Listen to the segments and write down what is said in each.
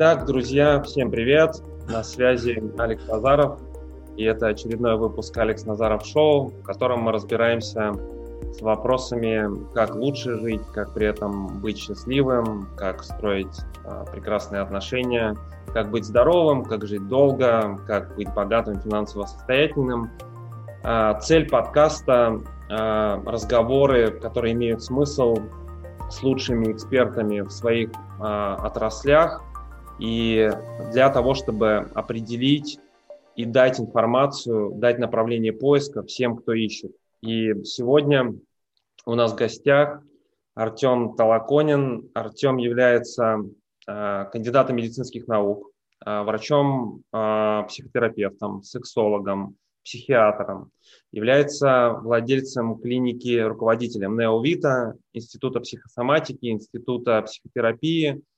Итак, друзья, всем привет. На связи Алекс Назаров. И это очередной выпуск Алекс Назаров Шоу, в котором мы разбираемся с вопросами, как лучше жить, как при этом быть счастливым, как строить э, прекрасные отношения, как быть здоровым, как жить долго, как быть богатым, финансово состоятельным. Э, цель подкаста э, разговоры, которые имеют смысл с лучшими экспертами в своих э, отраслях, и для того, чтобы определить и дать информацию, дать направление поиска всем, кто ищет. И сегодня у нас в гостях Артем Толоконин. Артем является э, кандидатом медицинских наук, э, врачом, э, психотерапевтом, сексологом, психиатром. Является владельцем клиники, руководителем Неовита, Института психосоматики, Института психотерапии –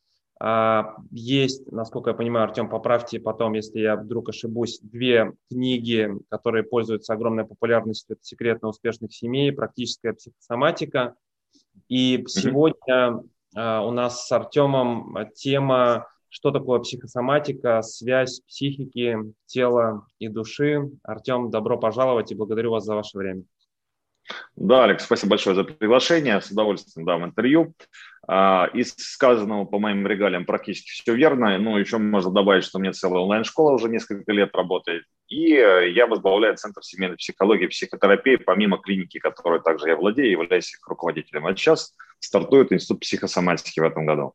есть, насколько я понимаю, Артем, поправьте потом, если я вдруг ошибусь, две книги, которые пользуются огромной популярностью. Это «Секреты успешных семей», «Практическая психосоматика». И сегодня а, у нас с Артемом тема что такое психосоматика, связь психики, тела и души. Артем, добро пожаловать и благодарю вас за ваше время. Да, Алекс, спасибо большое за приглашение. С удовольствием дам интервью. А, из сказанного по моим регалиям практически все верно. Ну, еще можно добавить, что у меня целая онлайн-школа уже несколько лет работает. И э, я возглавляю Центр семейной психологии и психотерапии, помимо клиники, которой также я владею, являюсь их руководителем. А сейчас стартует Институт психосоматики в этом году.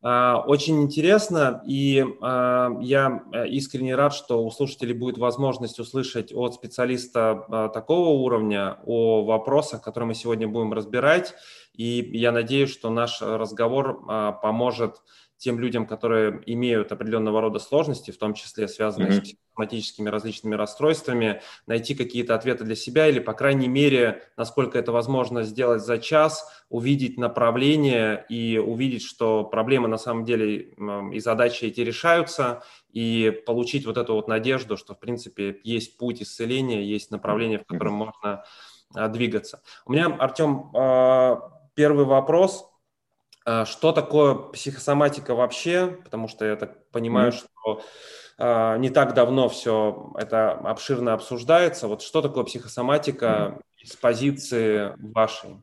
А, очень интересно, и а, я э, искренне рад, что у слушателей будет возможность услышать от специалиста такого уровня о вопросах, которые мы сегодня будем разбирать. И я надеюсь, что наш разговор поможет тем людям, которые имеют определенного рода сложности, в том числе связанные mm-hmm. с психосоматическими различными расстройствами, найти какие-то ответы для себя или, по крайней мере, насколько это возможно сделать за час, увидеть направление и увидеть, что проблемы на самом деле и задачи эти решаются, и получить вот эту вот надежду, что, в принципе, есть путь исцеления, есть направление, в котором можно а, двигаться. У меня, Артем, а, первый вопрос – а, что такое психосоматика вообще? Потому что я так понимаю, mm-hmm. что а, не так давно все это обширно обсуждается. Вот что такое психосоматика mm-hmm. с позиции вашей?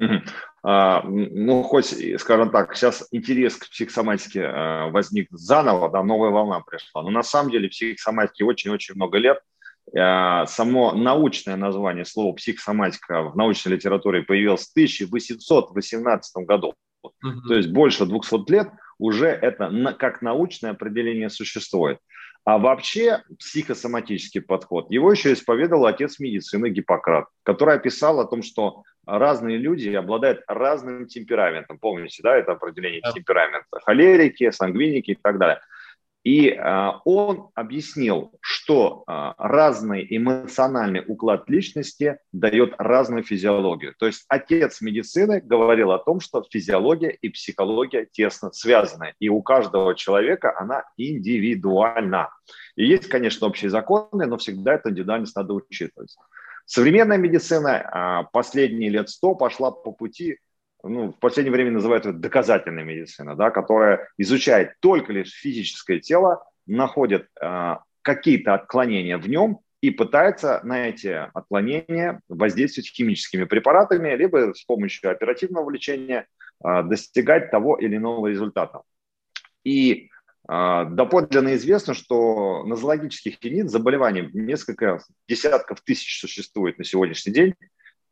Mm-hmm. А, ну, хоть, скажем так, сейчас интерес к психосоматике а, возник заново, да, новая волна пришла. Но на самом деле психосоматике очень-очень много лет – Э, само научное название слова психосоматика в научной литературе появилось в 1818 году. Uh-huh. То есть больше 200 лет уже это как научное определение существует. А вообще психосоматический подход, его еще исповедовал отец медицины Гиппократ, который описал о том, что разные люди обладают разным темпераментом. Помните, да, это определение yeah. темперамента. Холерики, сангвиники и так далее. И а, он объяснил, что а, разный эмоциональный уклад личности дает разную физиологию. То есть отец медицины говорил о том, что физиология и психология тесно связаны, и у каждого человека она индивидуальна. И есть, конечно, общие законы, но всегда эту индивидуальность надо учитывать. Современная медицина а, последние лет сто пошла по пути ну, в последнее время называют это доказательной медициной, да, которая изучает только лишь физическое тело, находит э, какие-то отклонения в нем и пытается на эти отклонения воздействовать химическими препаратами, либо с помощью оперативного лечения э, достигать того или иного результата. И э, доподлинно известно, что нозологических единиц заболеваний несколько десятков тысяч существует на сегодняшний день,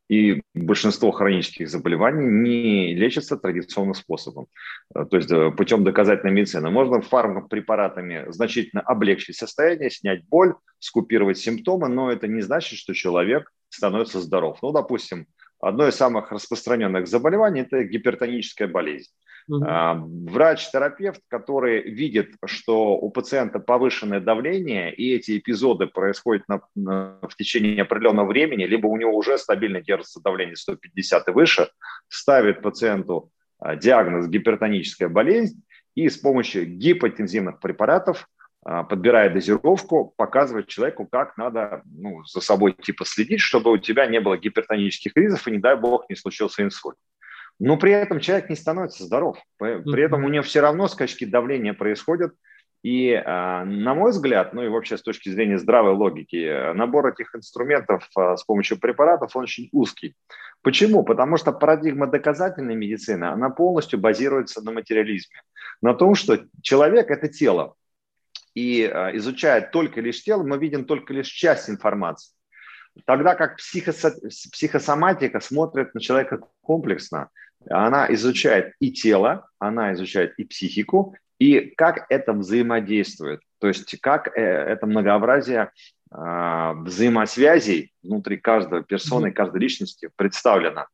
и большинство хронических заболеваний не лечатся традиционным способом, э, то есть э, путем доказательной медицины. Можно фармакопрепаратами значительно облегчить состояние, снять боль, скупировать симптомы, но это не значит, что человек становится здоров. Ну, допустим, одно из самых распространенных заболеваний – это гипертоническая болезнь. Угу. Врач-терапевт, который видит, что у пациента повышенное давление, и эти эпизоды происходят на, на, в течение определенного времени, либо у него уже стабильно держится давление 150 и выше, ставит пациенту а, диагноз гипертоническая болезнь и с помощью гипотензивных препаратов а, подбирая дозировку, показывает человеку, как надо ну, за собой типа следить, чтобы у тебя не было гипертонических кризисов и, не дай бог, не случился инсульт. Но при этом человек не становится здоров. При этом у него все равно скачки давления происходят. И, а, на мой взгляд, ну и вообще с точки зрения здравой логики, набор этих инструментов а, с помощью препаратов, он очень узкий. Почему? Потому что парадигма доказательной медицины, она полностью базируется на материализме. На том, что человек – это тело. И а, изучая только лишь тело, мы видим только лишь часть информации. Тогда как психосоматика смотрит на человека комплексно, она изучает и тело, она изучает и психику, и как это взаимодействует. То есть как э, это многообразие а, взаимосвязей внутри каждой персоны, каждой личности представлено.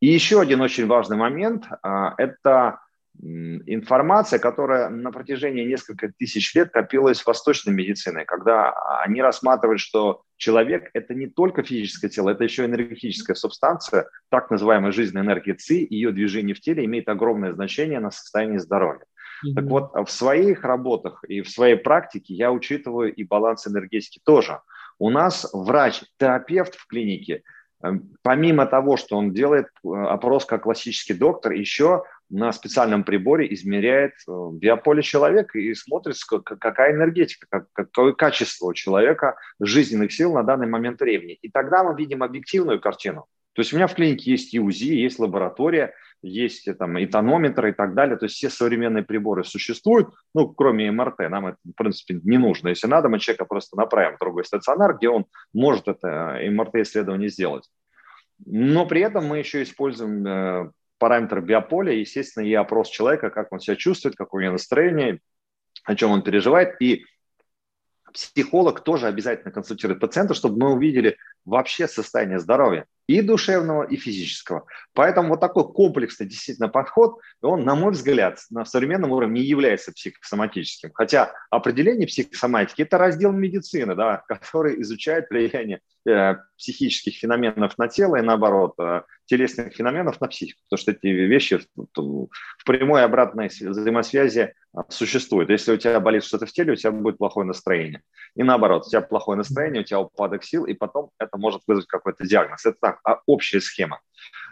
И еще один очень важный момент а, – это информация, которая на протяжении нескольких тысяч лет копилась восточной медициной, когда они рассматривают, что человек – это не только физическое тело, это еще энергетическая субстанция, так называемая жизненная энергия ЦИ, ее движение в теле имеет огромное значение на состояние здоровья. Mm-hmm. Так вот, в своих работах и в своей практике я учитываю и баланс энергетики тоже. У нас врач-терапевт в клинике, э, помимо того, что он делает э, опрос как классический доктор, еще на специальном приборе измеряет э, биополе человека и смотрит, какая энергетика, какое качество у человека жизненных сил на данный момент времени. И тогда мы видим объективную картину. То есть у меня в клинике есть и УЗИ, есть лаборатория, есть там и тонометры и так далее. То есть все современные приборы существуют, ну, кроме МРТ. Нам это, в принципе, не нужно. Если надо, мы человека просто направим в другой стационар, где он может это МРТ-исследование сделать. Но при этом мы еще используем э, параметр биополя, естественно, и опрос человека, как он себя чувствует, какое у него настроение, о чем он переживает. И психолог тоже обязательно консультирует пациента, чтобы мы увидели вообще состояние здоровья и душевного, и физического. Поэтому вот такой комплексный действительно подход, он, на мой взгляд, на современном уровне не является психосоматическим. Хотя определение психосоматики – это раздел медицины, да, который изучает влияние э, психических феноменов на тело и, наоборот, э, телесных феноменов на психику. Потому что эти вещи в, в прямой обратной взаимосвязи э, существуют. Если у тебя болит что-то в теле, у тебя будет плохое настроение. И наоборот, у тебя плохое настроение, у тебя упадок сил, и потом это может вызвать какой-то диагноз. Это так, а общая схема.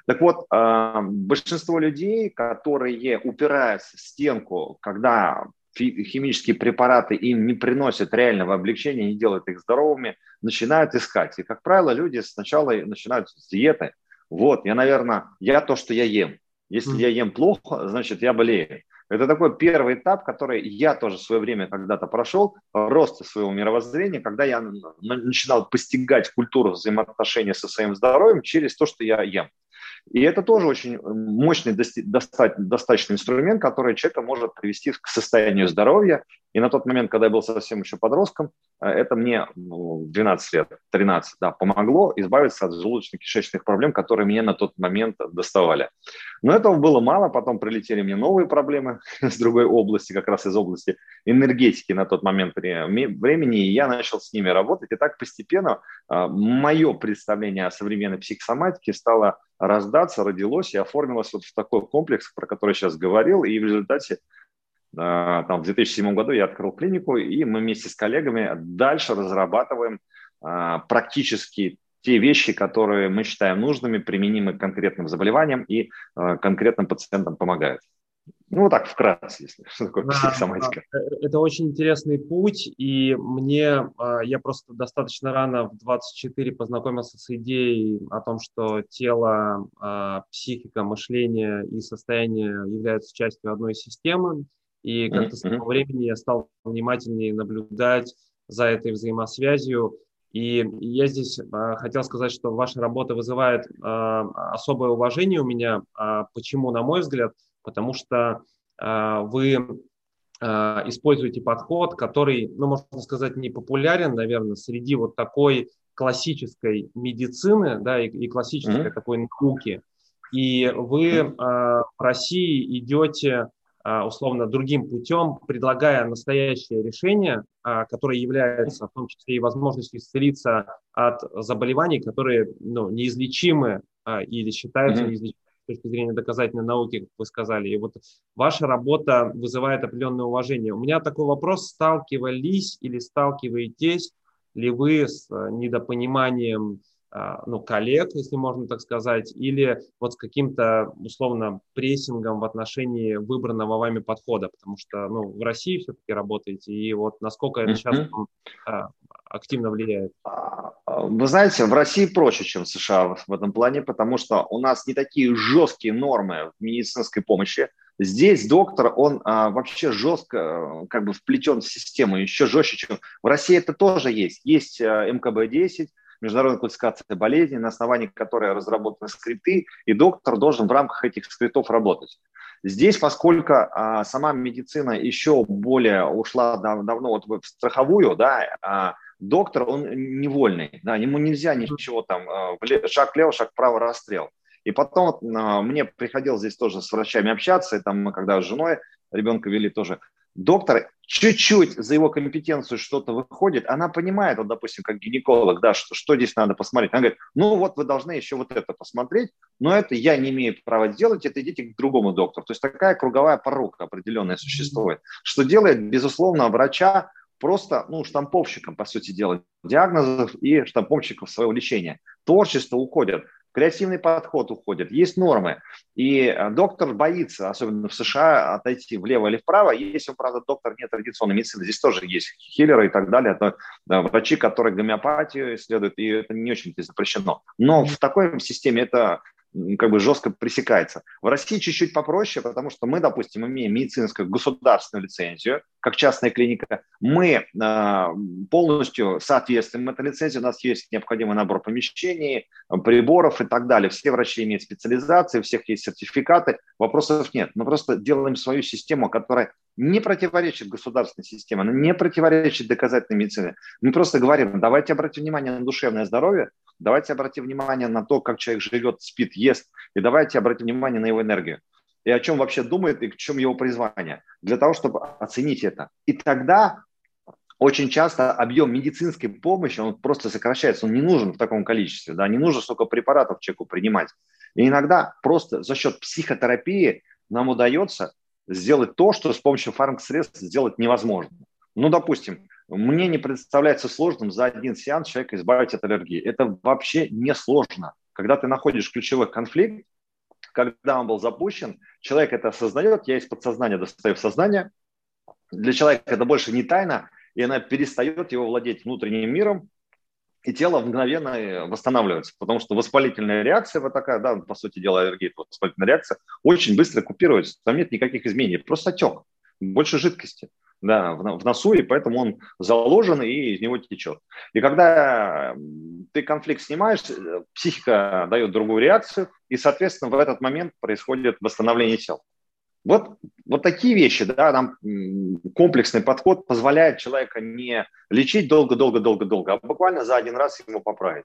Так вот, а, большинство людей, которые упираются в стенку, когда химические препараты им не приносят реального облегчения, не делают их здоровыми, начинают искать. И, как правило, люди сначала начинают с диеты. Вот, я, наверное, я то, что я ем. Если я ем плохо, значит, я болею. Это такой первый этап, который я тоже в свое время когда-то прошел, роста своего мировоззрения, когда я начинал постигать культуру взаимоотношения со своим здоровьем через то, что я ем. И это тоже очень мощный достаточный инструмент, который человека может привести к состоянию здоровья. И на тот момент, когда я был совсем еще подростком, э, это мне ну, 12 лет, 13, да, помогло избавиться от желудочно-кишечных проблем, которые меня на тот момент доставали. Но этого было мало, потом прилетели мне новые проблемы с другой области, как раз из области энергетики на тот момент времени, и я начал с ними работать. И так постепенно э, мое представление о современной психосоматике стало раздаться, родилось и оформилось вот в такой комплекс, про который сейчас говорил, и в результате а, там, в 2007 году я открыл клинику, и мы вместе с коллегами дальше разрабатываем а, практически те вещи, которые мы считаем нужными, применимы к конкретным заболеваниям и а, конкретным пациентам помогают. Ну, вот так вкратце, если что такое психосоматика. Э, это очень интересный путь, и мне, а, я просто достаточно рано в 24 познакомился с идеей о том, что тело, психика, мышление и состояние являются частью одной системы, и как-то с этого времени я стал внимательнее наблюдать за этой взаимосвязью, и я здесь а, хотел сказать, что ваша работа вызывает особое уважение у меня. Почему, на мой взгляд? потому что э, вы э, используете подход, который, ну, можно сказать, не популярен, наверное, среди вот такой классической медицины, да, и, и классической mm-hmm. такой науки. И вы э, в России идете условно другим путем, предлагая настоящее решение, которое является в том числе и возможностью исцелиться от заболеваний, которые ну, неизлечимы или считаются mm-hmm. неизлечимыми с точки зрения доказательной науки, как вы сказали. И вот ваша работа вызывает определенное уважение. У меня такой вопрос, сталкивались или сталкиваетесь ли вы с недопониманием а, ну, коллег, если можно так сказать, или вот с каким-то, условно, прессингом в отношении выбранного вами подхода, потому что, ну, в России все-таки работаете, и вот насколько это сейчас а, активно влияет? А, вы знаете, в России проще, чем в США в этом плане, потому что у нас не такие жесткие нормы в медицинской помощи, Здесь доктор, он а, вообще жестко э, как бы вплетен в систему, еще жестче, чем в России это тоже есть. Есть а, МКБ-10, международная классификация болезней, на основании которой разработаны скрипты, и доктор должен в рамках этих скриптов работать. Здесь, поскольку а, сама медицина еще более ушла дав, давно вот в страховую, да, а, доктор, он невольный, да, ему нельзя ничего там, а, шаг влево, шаг вправо, расстрел. И потом а, мне приходилось здесь тоже с врачами общаться, и там мы когда с женой ребенка вели тоже, доктор чуть-чуть за его компетенцию что-то выходит, она понимает, вот, допустим, как гинеколог, да, что, что здесь надо посмотреть. Она говорит, ну вот вы должны еще вот это посмотреть, но это я не имею права делать, это идите к другому доктору. То есть такая круговая порука определенная существует, что делает, безусловно, врача просто ну, штамповщиком, по сути дела, диагнозов и штамповщиков своего лечения. Творчество уходит креативный подход уходит, есть нормы. И э, доктор боится, особенно в США, отойти влево или вправо. Если, правда, доктор не традиционной медицины, здесь тоже есть хиллеры и так далее. Это да, врачи, которые гомеопатию исследуют, и это не очень запрещено. Но в такой системе это как бы жестко пресекается. В России чуть-чуть попроще, потому что мы, допустим, имеем медицинскую государственную лицензию, как частная клиника. Мы э, полностью соответствуем этой лицензии. У нас есть необходимый набор помещений, приборов и так далее. Все врачи имеют специализации, у всех есть сертификаты. Вопросов нет. Мы просто делаем свою систему, которая не противоречит государственной системе, она не противоречит доказательной медицине. Мы просто говорим, давайте обратим внимание на душевное здоровье, давайте обратим внимание на то, как человек живет, спит, ест, и давайте обратим внимание на его энергию. И о чем вообще думает, и в чем его призвание. Для того, чтобы оценить это. И тогда очень часто объем медицинской помощи, он просто сокращается, он не нужен в таком количестве, да, не нужно столько препаратов человеку принимать. И иногда просто за счет психотерапии нам удается сделать то, что с помощью фармакосредств сделать невозможно. Ну, допустим, мне не представляется сложным за один сеанс человека избавить от аллергии. Это вообще не сложно. Когда ты находишь ключевой конфликт, когда он был запущен, человек это осознает, я из подсознания достаю в сознание. Для человека это больше не тайна, и она перестает его владеть внутренним миром, и тело мгновенно э, восстанавливается, потому что воспалительная реакция вот такая, да, по сути дела аллергия, воспалительная реакция, очень быстро купируется, там нет никаких изменений, просто отек, больше жидкости да, в носу, и поэтому он заложен, и из него течет. И когда ты конфликт снимаешь, э, психика дает другую реакцию, и, соответственно, в этот момент происходит восстановление тела. Вот, вот такие вещи, да, нам комплексный подход позволяет человека не лечить долго-долго-долго-долго, а буквально за один раз ему поправить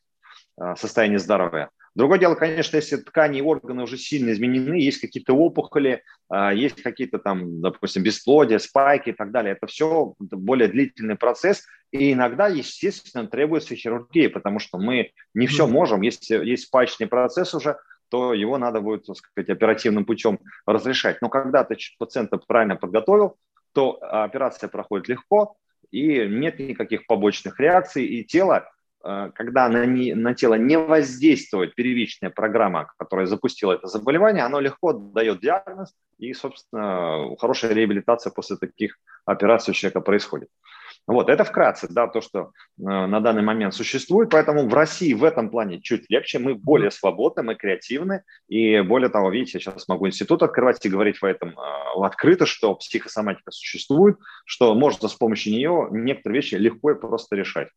а, состояние здоровья. Другое дело, конечно, если ткани и органы уже сильно изменены, есть какие-то опухоли, а, есть какие-то там, допустим, бесплодия, спайки и так далее. Это все более длительный процесс, и иногда, естественно, требуется хирургия, потому что мы не все можем. Если есть спаечный процесс уже, то его надо будет, так сказать, оперативным путем разрешать. Но когда ты пациента правильно подготовил, то операция проходит легко, и нет никаких побочных реакций, и тело, когда на, не, на тело не воздействует первичная программа, которая запустила это заболевание, оно легко дает диагноз, и, собственно, хорошая реабилитация после таких операций у человека происходит. Вот, это вкратце, да, то, что э, на данный момент существует. Поэтому в России в этом плане чуть легче. Мы более свободны, мы креативны. И более того, видите, я сейчас могу институт открывать и говорить в этом э, открыто, что психосоматика существует, что можно с помощью нее некоторые вещи легко и просто решать.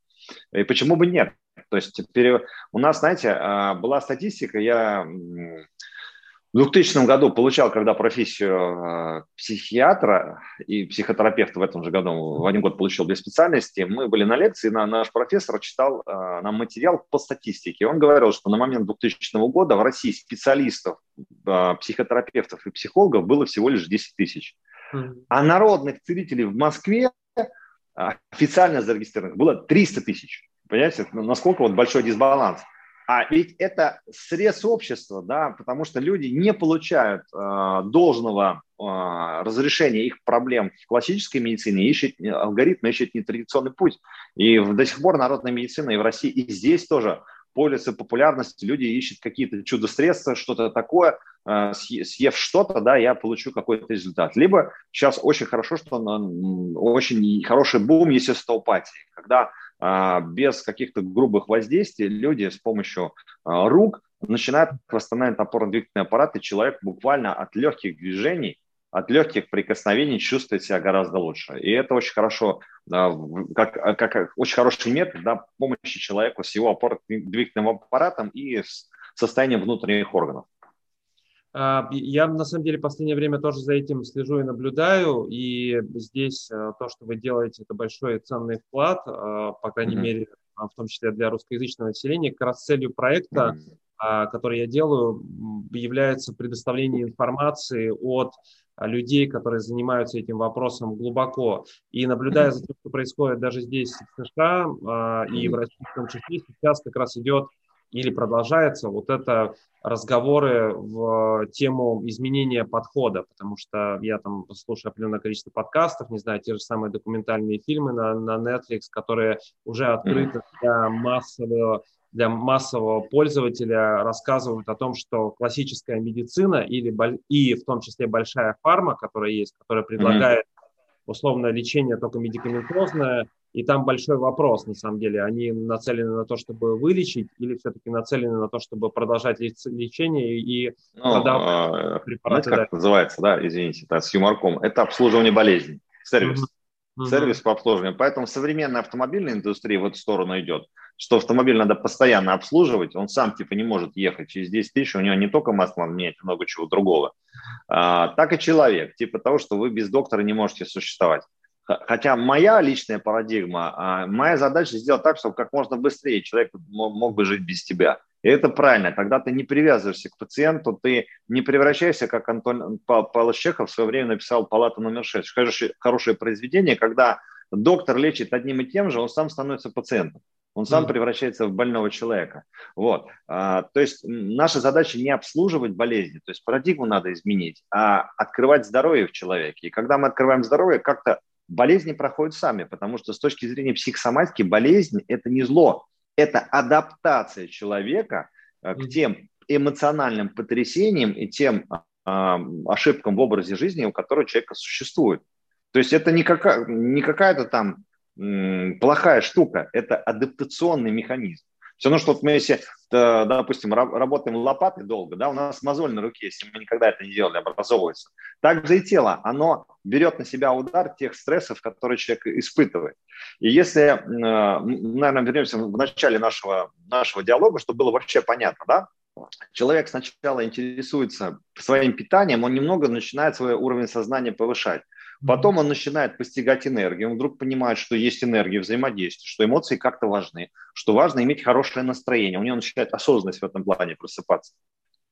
И почему бы нет? То есть теперь у нас, знаете, э, была статистика, я в 2000 году получал, когда профессию э, психиатра и психотерапевта в этом же году, в один год получил две специальности, мы были на лекции, на, наш профессор читал э, нам материал по статистике. Он говорил, что на момент 2000 года в России специалистов, психотерапевтов и психологов было всего лишь 10 тысяч. А народных целителей в Москве официально зарегистрированных было 300 тысяч. Понимаете, насколько вот большой дисбаланс. А ведь это срез общества, да, потому что люди не получают э, должного э, разрешения их проблем в классической медицине, ищут алгоритмы, ищут нетрадиционный путь. И до сих пор народная медицина и в России, и здесь тоже пользуются популярностью, люди ищут какие-то чудо-средства, что-то такое, э, съев что-то, да, я получу какой-то результат. Либо сейчас очень хорошо, что очень хороший бум есть остеопатии, когда а, без каких-то грубых воздействий люди с помощью а, рук начинают восстанавливать опорно-двигательный аппарат, и человек буквально от легких движений от легких прикосновений чувствует себя гораздо лучше. И это очень хорошо, как, как очень хороший метод да, помощи человеку с его опорно-двигательным аппаратом и с состоянием внутренних органов. А, я на самом деле в последнее время тоже за этим слежу и наблюдаю, и здесь то, что вы делаете, это большой ценный вклад, по крайней mm-hmm. мере, в том числе для русскоязычного населения. Как раз целью проекта, mm-hmm. который я делаю, является предоставление информации от а, людей, которые занимаются этим вопросом глубоко. И наблюдая за тем, что происходит даже здесь, в США а, и в России в том числе, сейчас как раз идет или продолжается вот это разговоры в тему изменения подхода, потому что я там слушаю определенное количество подкастов, не знаю, те же самые документальные фильмы на, на Netflix, которые уже открыты для массового для массового пользователя рассказывают о том, что классическая медицина или и в том числе большая фарма, которая есть, которая предлагает условно лечение только медикаментозное, и там большой вопрос, на самом деле, они нацелены на то, чтобы вылечить, или все-таки нацелены на то, чтобы продолжать лечение и ну, продавать э, препараты? Знаете, как это называется, да, извините, да, с юморком? Это обслуживание болезней, сервис. Mm-hmm. Сервис по обслуживанию. Поэтому современная автомобильная индустрия в эту сторону идет что автомобиль надо постоянно обслуживать, он сам типа не может ехать через 10 тысяч, у него не только масло менять, много чего другого, а, так и человек, типа того, что вы без доктора не можете существовать. Хотя моя личная парадигма, а, моя задача сделать так, чтобы как можно быстрее человек мог бы жить без тебя. И это правильно. Тогда ты не привязываешься к пациенту, ты не превращаешься, как Антон Павлович Чехов в свое время написал «Палата номер 6». Хорошее, хорошее произведение, когда доктор лечит одним и тем же, он сам становится пациентом. Он сам превращается в больного человека. Вот. А, то есть наша задача не обслуживать болезни, то есть парадигму надо изменить, а открывать здоровье в человеке. И когда мы открываем здоровье, как-то болезни проходят сами, потому что с точки зрения психосоматики болезнь – это не зло, это адаптация человека а, к тем эмоциональным потрясениям и тем а, ошибкам в образе жизни, у которого человека существует. То есть это не, какая, не какая-то там плохая штука, это адаптационный механизм. Все равно, что вот мы если, допустим, работаем лопатой долго, да, у нас мозоль на руке, если мы никогда это не делали, образовывается. Также и тело, оно берет на себя удар тех стрессов, которые человек испытывает. И если, наверное, вернемся в начале нашего, нашего диалога, чтобы было вообще понятно, да, человек сначала интересуется своим питанием, он немного начинает свой уровень сознания повышать. Потом он начинает постигать энергию, он вдруг понимает, что есть энергия взаимодействия, что эмоции как-то важны, что важно иметь хорошее настроение, у него начинает осознанность в этом плане просыпаться.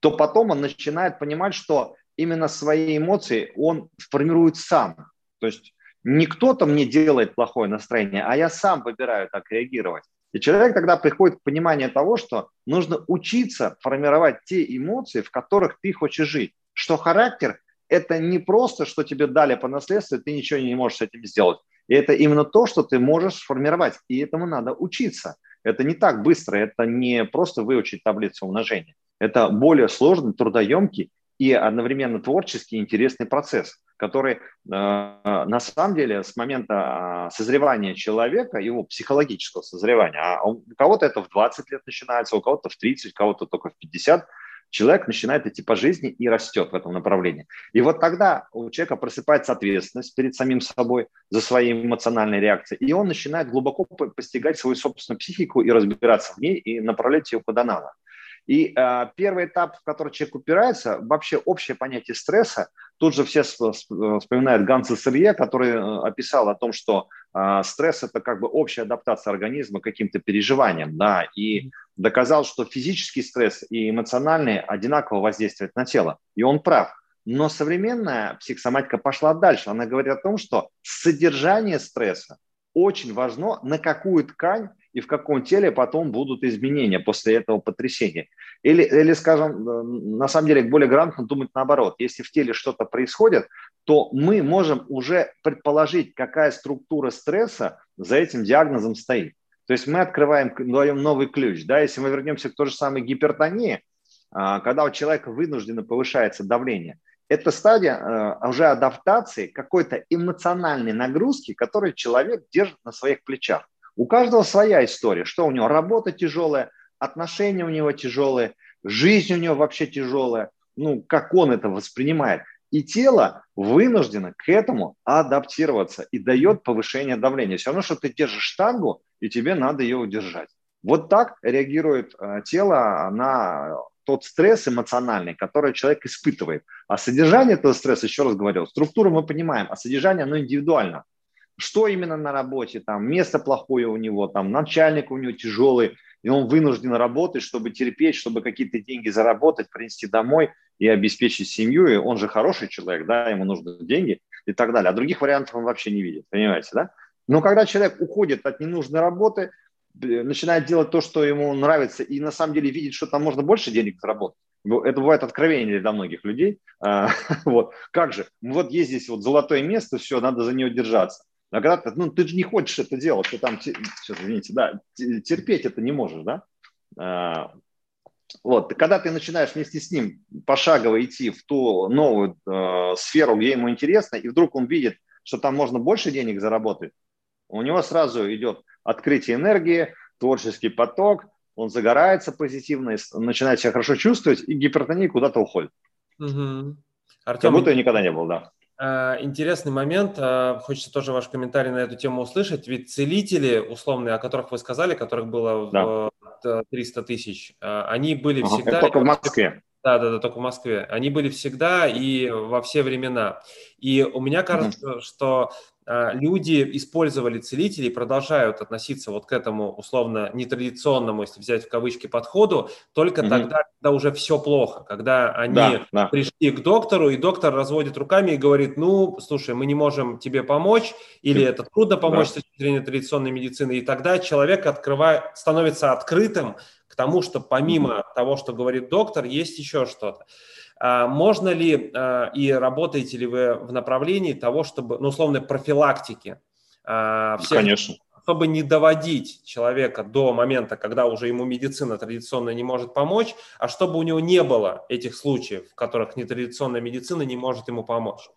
То потом он начинает понимать, что именно свои эмоции он формирует сам. То есть не кто-то мне делает плохое настроение, а я сам выбираю так реагировать. И человек тогда приходит к пониманию того, что нужно учиться формировать те эмоции, в которых ты хочешь жить. Что характер это не просто, что тебе дали по наследству, и ты ничего не можешь с этим сделать. И это именно то, что ты можешь сформировать. И этому надо учиться. Это не так быстро, это не просто выучить таблицу умножения. Это более сложный, трудоемкий и одновременно творческий интересный процесс, который э, на самом деле с момента э, созревания человека, его психологического созревания, а у кого-то это в 20 лет начинается, у кого-то в 30, у кого-то только в 50, человек начинает идти по жизни и растет в этом направлении. И вот тогда у человека просыпается ответственность перед самим собой за свои эмоциональные реакции, и он начинает глубоко постигать свою собственную психику и разбираться в ней, и направлять ее куда надо. И э, первый этап, в который человек упирается, вообще общее понятие стресса. Тут же все вспоминают Ганса Сырье, который э, описал о том, что э, стресс – это как бы общая адаптация организма к каким-то переживаниям, да, и доказал, что физический стресс и эмоциональный одинаково воздействуют на тело. И он прав. Но современная психосоматика пошла дальше. Она говорит о том, что содержание стресса очень важно, на какую ткань и в каком теле потом будут изменения после этого потрясения. Или, или, скажем, э, на самом деле более грамотно думать наоборот. Если в теле что-то происходит, то мы можем уже предположить, какая структура стресса за этим диагнозом стоит. То есть мы открываем, даем новый ключ. Да? Если мы вернемся к той же самой гипертонии, а, когда у человека вынужденно повышается давление, это стадия э, уже адаптации какой-то эмоциональной нагрузки, которую человек держит на своих плечах. У каждого своя история, что у него работа тяжелая, отношения у него тяжелые, жизнь у него вообще тяжелая, ну, как он это воспринимает. И тело вынуждено к этому адаптироваться и дает повышение давления. Все равно, что ты держишь штангу, и тебе надо ее удержать. Вот так реагирует э, тело на тот стресс эмоциональный, который человек испытывает. А содержание этого стресса, еще раз говорил, структуру мы понимаем, а содержание, оно индивидуально. Что именно на работе, там, место плохое у него, там, начальник у него тяжелый, и он вынужден работать, чтобы терпеть, чтобы какие-то деньги заработать, принести домой и обеспечить семью, и он же хороший человек, да, ему нужны деньги и так далее. А других вариантов он вообще не видит, понимаете, да? Но когда человек уходит от ненужной работы, начинает делать то, что ему нравится, и на самом деле видит, что там можно больше денег заработать. Это бывает откровение для многих людей. А, вот. Как же? Вот есть здесь вот золотое место, все, надо за него держаться. А когда ты, ну, ты же не хочешь это делать, ты там, сейчас, извините, да, терпеть это не можешь, да? А, вот, когда ты начинаешь вместе с ним пошагово идти в ту новую э, сферу, где ему интересно, и вдруг он видит, что там можно больше денег заработать, у него сразу идет открытие энергии, творческий поток, он загорается позитивно, начинает себя хорошо чувствовать, и гипертония куда-то уходит. Угу. Артем, как будто никогда не был, да. А, интересный момент. А, хочется тоже ваш комментарий на эту тему услышать. Ведь целители условные, о которых вы сказали, которых было да. 300 тысяч, а, они были ага, всегда... Только в Москве. Да, да, да, только в Москве. Они были всегда и во все времена. И у меня кажется, mm что люди использовали целителей и продолжают относиться вот к этому условно нетрадиционному, если взять в кавычки, подходу, только mm-hmm. тогда, когда уже все плохо, когда они да, да. пришли к доктору, и доктор разводит руками и говорит, ну, слушай, мы не можем тебе помочь, или это трудно помочь да. с точки зрения традиционной медицины, и тогда человек открывает, становится открытым к тому, что помимо mm-hmm. того, что говорит доктор, есть еще что-то. А можно ли а, и работаете ли вы в направлении того, чтобы, ну, условно, профилактики? А, всех, Конечно. Чтобы не доводить человека до момента, когда уже ему медицина традиционная не может помочь, а чтобы у него не было этих случаев, в которых нетрадиционная медицина не может ему помочь.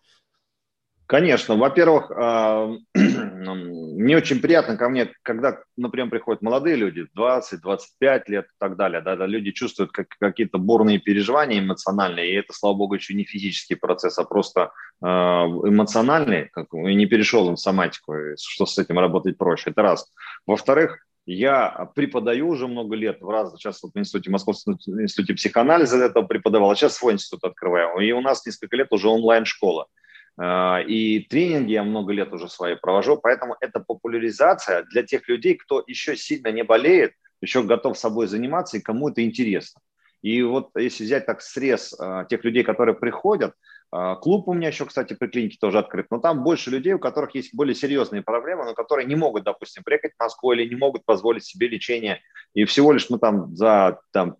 Конечно. Во-первых, а, мне очень приятно ко мне, когда, например, приходят молодые люди, 20-25 лет и так далее, да, да, люди чувствуют как, какие-то бурные переживания эмоциональные, и это, слава богу, еще не физический процесс, а просто э, эмоциональный, как, и не перешел в соматику, что с этим работать проще. Это раз. Во-вторых, я преподаю уже много лет в разных, сейчас вот в институте, Московском институте психоанализа этого преподавал, а сейчас свой институт открываю. И у нас несколько лет уже онлайн-школа. А, и тренинги я много лет уже свои провожу, поэтому это популяризация для тех людей, кто еще сильно не болеет, еще готов собой заниматься и кому это интересно. И вот если взять так срез а, тех людей, которые приходят, а, клуб у меня еще, кстати, при клинике тоже открыт, но там больше людей, у которых есть более серьезные проблемы, но которые не могут, допустим, приехать в Москву или не могут позволить себе лечение. И всего лишь мы там за там,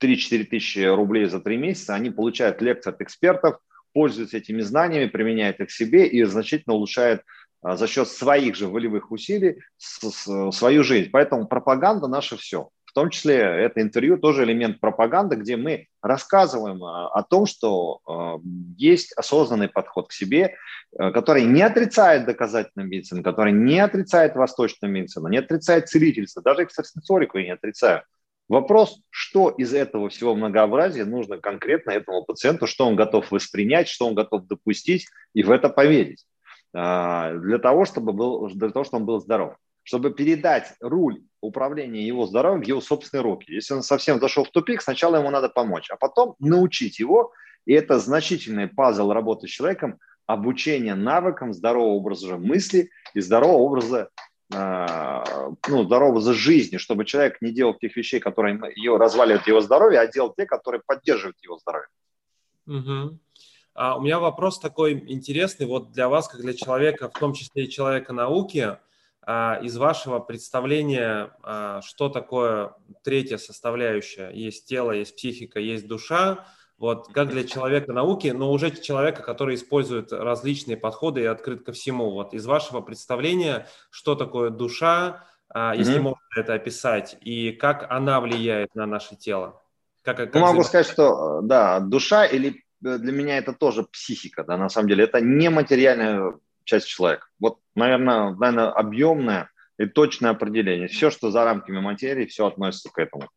3-4 тысячи рублей за 3 месяца они получают лекции от экспертов, пользуется этими знаниями, применяет их себе и значительно улучшает а, за счет своих же волевых усилий свою жизнь. Поэтому пропаганда наше все. В том числе это интервью тоже элемент пропаганды, где мы рассказываем а, о том, что а, есть осознанный подход к себе, который не отрицает доказательную медицину, который не отрицает восточную медицину, не отрицает целительство, даже экстрасенсорику я не отрицаю. Вопрос, что из этого всего многообразия нужно конкретно этому пациенту, что он готов воспринять, что он готов допустить и в это поверить, а, для того, чтобы, был, для того, чтобы он был здоров. Чтобы передать руль управления его здоровьем в его собственные руки. Если он совсем зашел в тупик, сначала ему надо помочь, а потом научить его. И это значительный пазл работы с человеком, обучение навыкам здорового образа мысли и здорового образа ну, здорового за жизни, чтобы человек не делал тех вещей, которые ее разваливают его здоровье, а делал те, которые поддерживают его здоровье. Угу. А у меня вопрос такой интересный, вот для вас, как для человека, в том числе и человека науки, а, из вашего представления, а, что такое третья составляющая? Есть тело, есть психика, есть душа – вот как для человека науки, но уже человека, который использует различные подходы и открыт ко всему. Вот из вашего представления, что такое душа, mm-hmm. если можно это описать, и как она влияет на наше тело? Как, как ну, могу сказать, что да, душа или э, для меня это тоже психика, да, на самом деле, это не материальная часть человека. Вот, наверное, наверное, объемное и точное определение. Все, что за рамками материи, все относится к этому.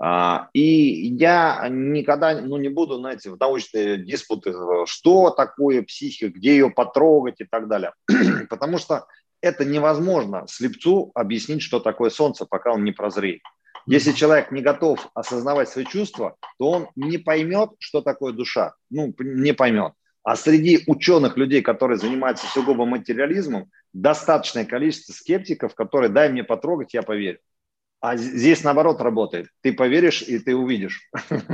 А, и я никогда ну, не буду, знаете, в научные диспуты, что такое психика, где ее потрогать и так далее. Потому что это невозможно слепцу объяснить, что такое солнце, пока он не прозреет. Если человек не готов осознавать свои чувства, то он не поймет, что такое душа. Ну, не поймет. А среди ученых людей, которые занимаются сугубо материализмом, достаточное количество скептиков, которые дай мне потрогать, я поверю. А здесь наоборот работает. Ты поверишь, и ты увидишь.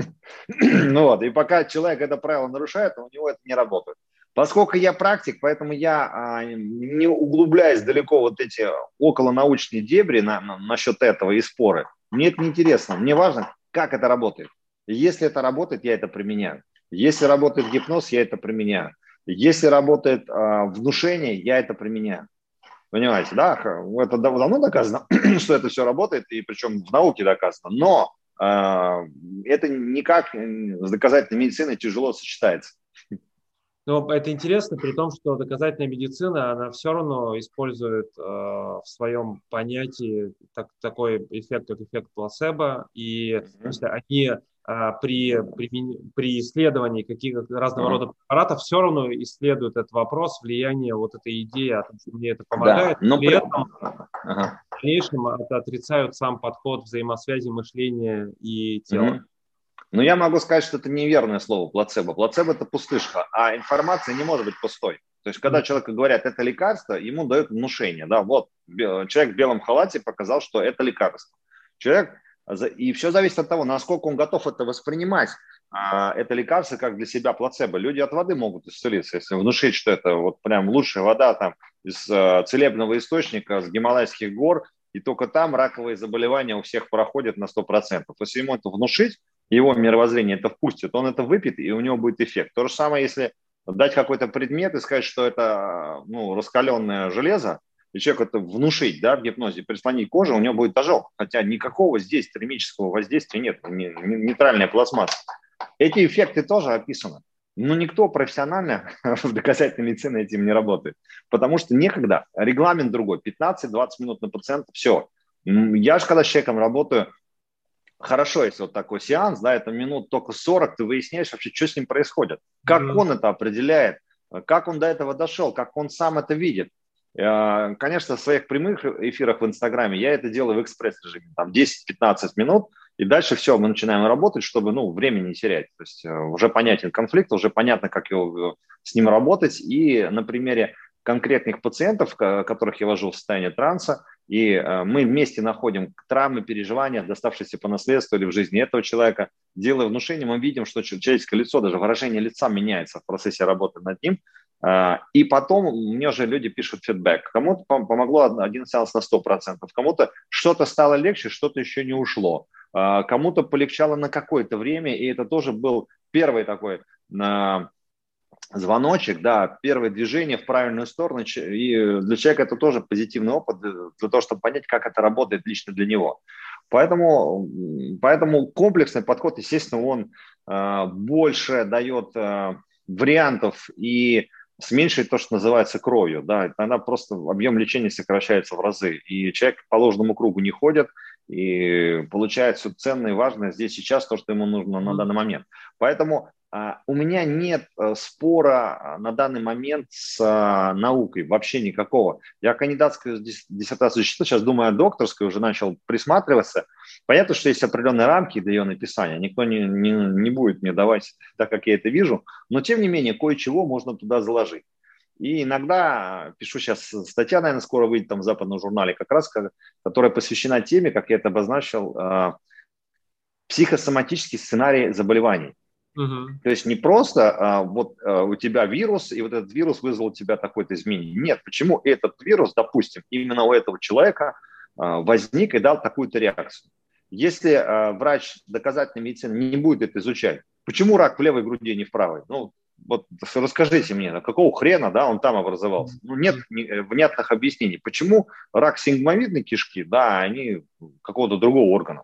ну вот, и пока человек это правило нарушает, у него это не работает. Поскольку я практик, поэтому я а, не углубляюсь далеко вот эти околонаучные дебри на, на, насчет этого и споры. Мне это не интересно. Мне важно, как это работает. Если это работает, я это применяю. Если работает гипноз, я это применяю. Если работает а, внушение, я это применяю. Понимаете, да, это давно доказано, что это все работает, и причем в науке доказано. Но э, это никак с доказательной медициной тяжело сочетается. Но это интересно, при том, что доказательная медицина, она все равно использует э, в своем понятии так, такой эффект, как эффект плацебо, и mm-hmm. они при, при, при исследовании каких разного рода препаратов все равно исследуют этот вопрос влияния вот этой идеи о том, что мне это помогает. Да, но при этом ага. в дальнейшем это отрицают сам подход взаимосвязи мышления и тела. Угу. Но я могу сказать, что это неверное слово плацебо. Плацебо – это пустышка, а информация не может быть пустой. То есть, когда человеку говорят, это лекарство, ему дают внушение. Да, вот человек в белом халате показал, что это лекарство. Человек и все зависит от того, насколько он готов это воспринимать. А, это лекарство как для себя плацебо. Люди от воды могут исцелиться, если внушить, что это вот прям лучшая вода там из а, целебного источника, с Гималайских гор, и только там раковые заболевания у всех проходят на 100%. Если ему это внушить, его мировоззрение это впустит, он это выпьет, и у него будет эффект. То же самое, если дать какой-то предмет и сказать, что это ну, раскаленное железо, и человеку это внушить, да, в гипнозе, прислонить кожу, у него будет ожог. Хотя никакого здесь термического воздействия нет, нейтральная пластмасса. Эти эффекты тоже описаны. Но никто профессионально в доказательной медицине этим не работает. Потому что некогда. Регламент другой. 15-20 минут на пациента. Все. Я же когда с человеком работаю, хорошо, если вот такой сеанс, да, это минут только 40, ты выясняешь вообще, что с ним происходит. Как mm-hmm. он это определяет, как он до этого дошел, как он сам это видит. Э, конечно, в своих прямых эфирах в Инстаграме я это делаю в экспресс-режиме, там 10-15 минут, и дальше все, мы начинаем работать, чтобы ну, времени не терять. То есть э, уже понятен конфликт, уже понятно, как его, с ним работать. И на примере конкретных пациентов, которых я вожу в состояние транса, и э, мы вместе находим травмы, переживания, доставшиеся по наследству или в жизни этого человека. Делая внушение, мы видим, что человеческое лицо, даже выражение лица меняется в процессе работы над ним. Э, и потом мне уже люди пишут фидбэк. Кому-то помогло один сеанс на 100%, кому-то что-то стало легче, что-то еще не ушло. Э, кому-то полегчало на какое-то время, и это тоже был первый такой звоночек, да, первое движение в правильную сторону, и для человека это тоже позитивный опыт для того, чтобы понять, как это работает лично для него. Поэтому, поэтому комплексный подход, естественно, он э, больше дает э, вариантов и с то, что называется кровью, да, тогда просто объем лечения сокращается в разы, и человек по ложному кругу не ходит, и получает все ценное и важное здесь сейчас, то, что ему нужно на данный момент. Поэтому а, у меня нет э, спора а, на данный момент с а, наукой, вообще никакого. Я кандидатскую диссертацию защитил, сейчас думаю о докторской, уже начал присматриваться. Понятно, что есть определенные рамки для ее написания, никто не, не, не будет мне давать так, как я это вижу, но тем не менее кое-чего можно туда заложить. И иногда пишу сейчас, статья, наверное, скоро выйдет там в западном журнале, как раз, которая посвящена теме, как я это обозначил, психосоматический сценарий заболеваний. Угу. То есть не просто а, вот а, у тебя вирус, и вот этот вирус вызвал у тебя такое-то изменение. Нет, почему этот вирус, допустим, именно у этого человека а, возник и дал такую-то реакцию. Если а, врач доказательной медицины не будет это изучать, почему рак в левой груди, а не в правой? Ну, вот расскажите мне, какого хрена, да, он там образовался? Ну, нет э, внятных объяснений. Почему рак сигмовидной кишки, да, они какого-то другого органа?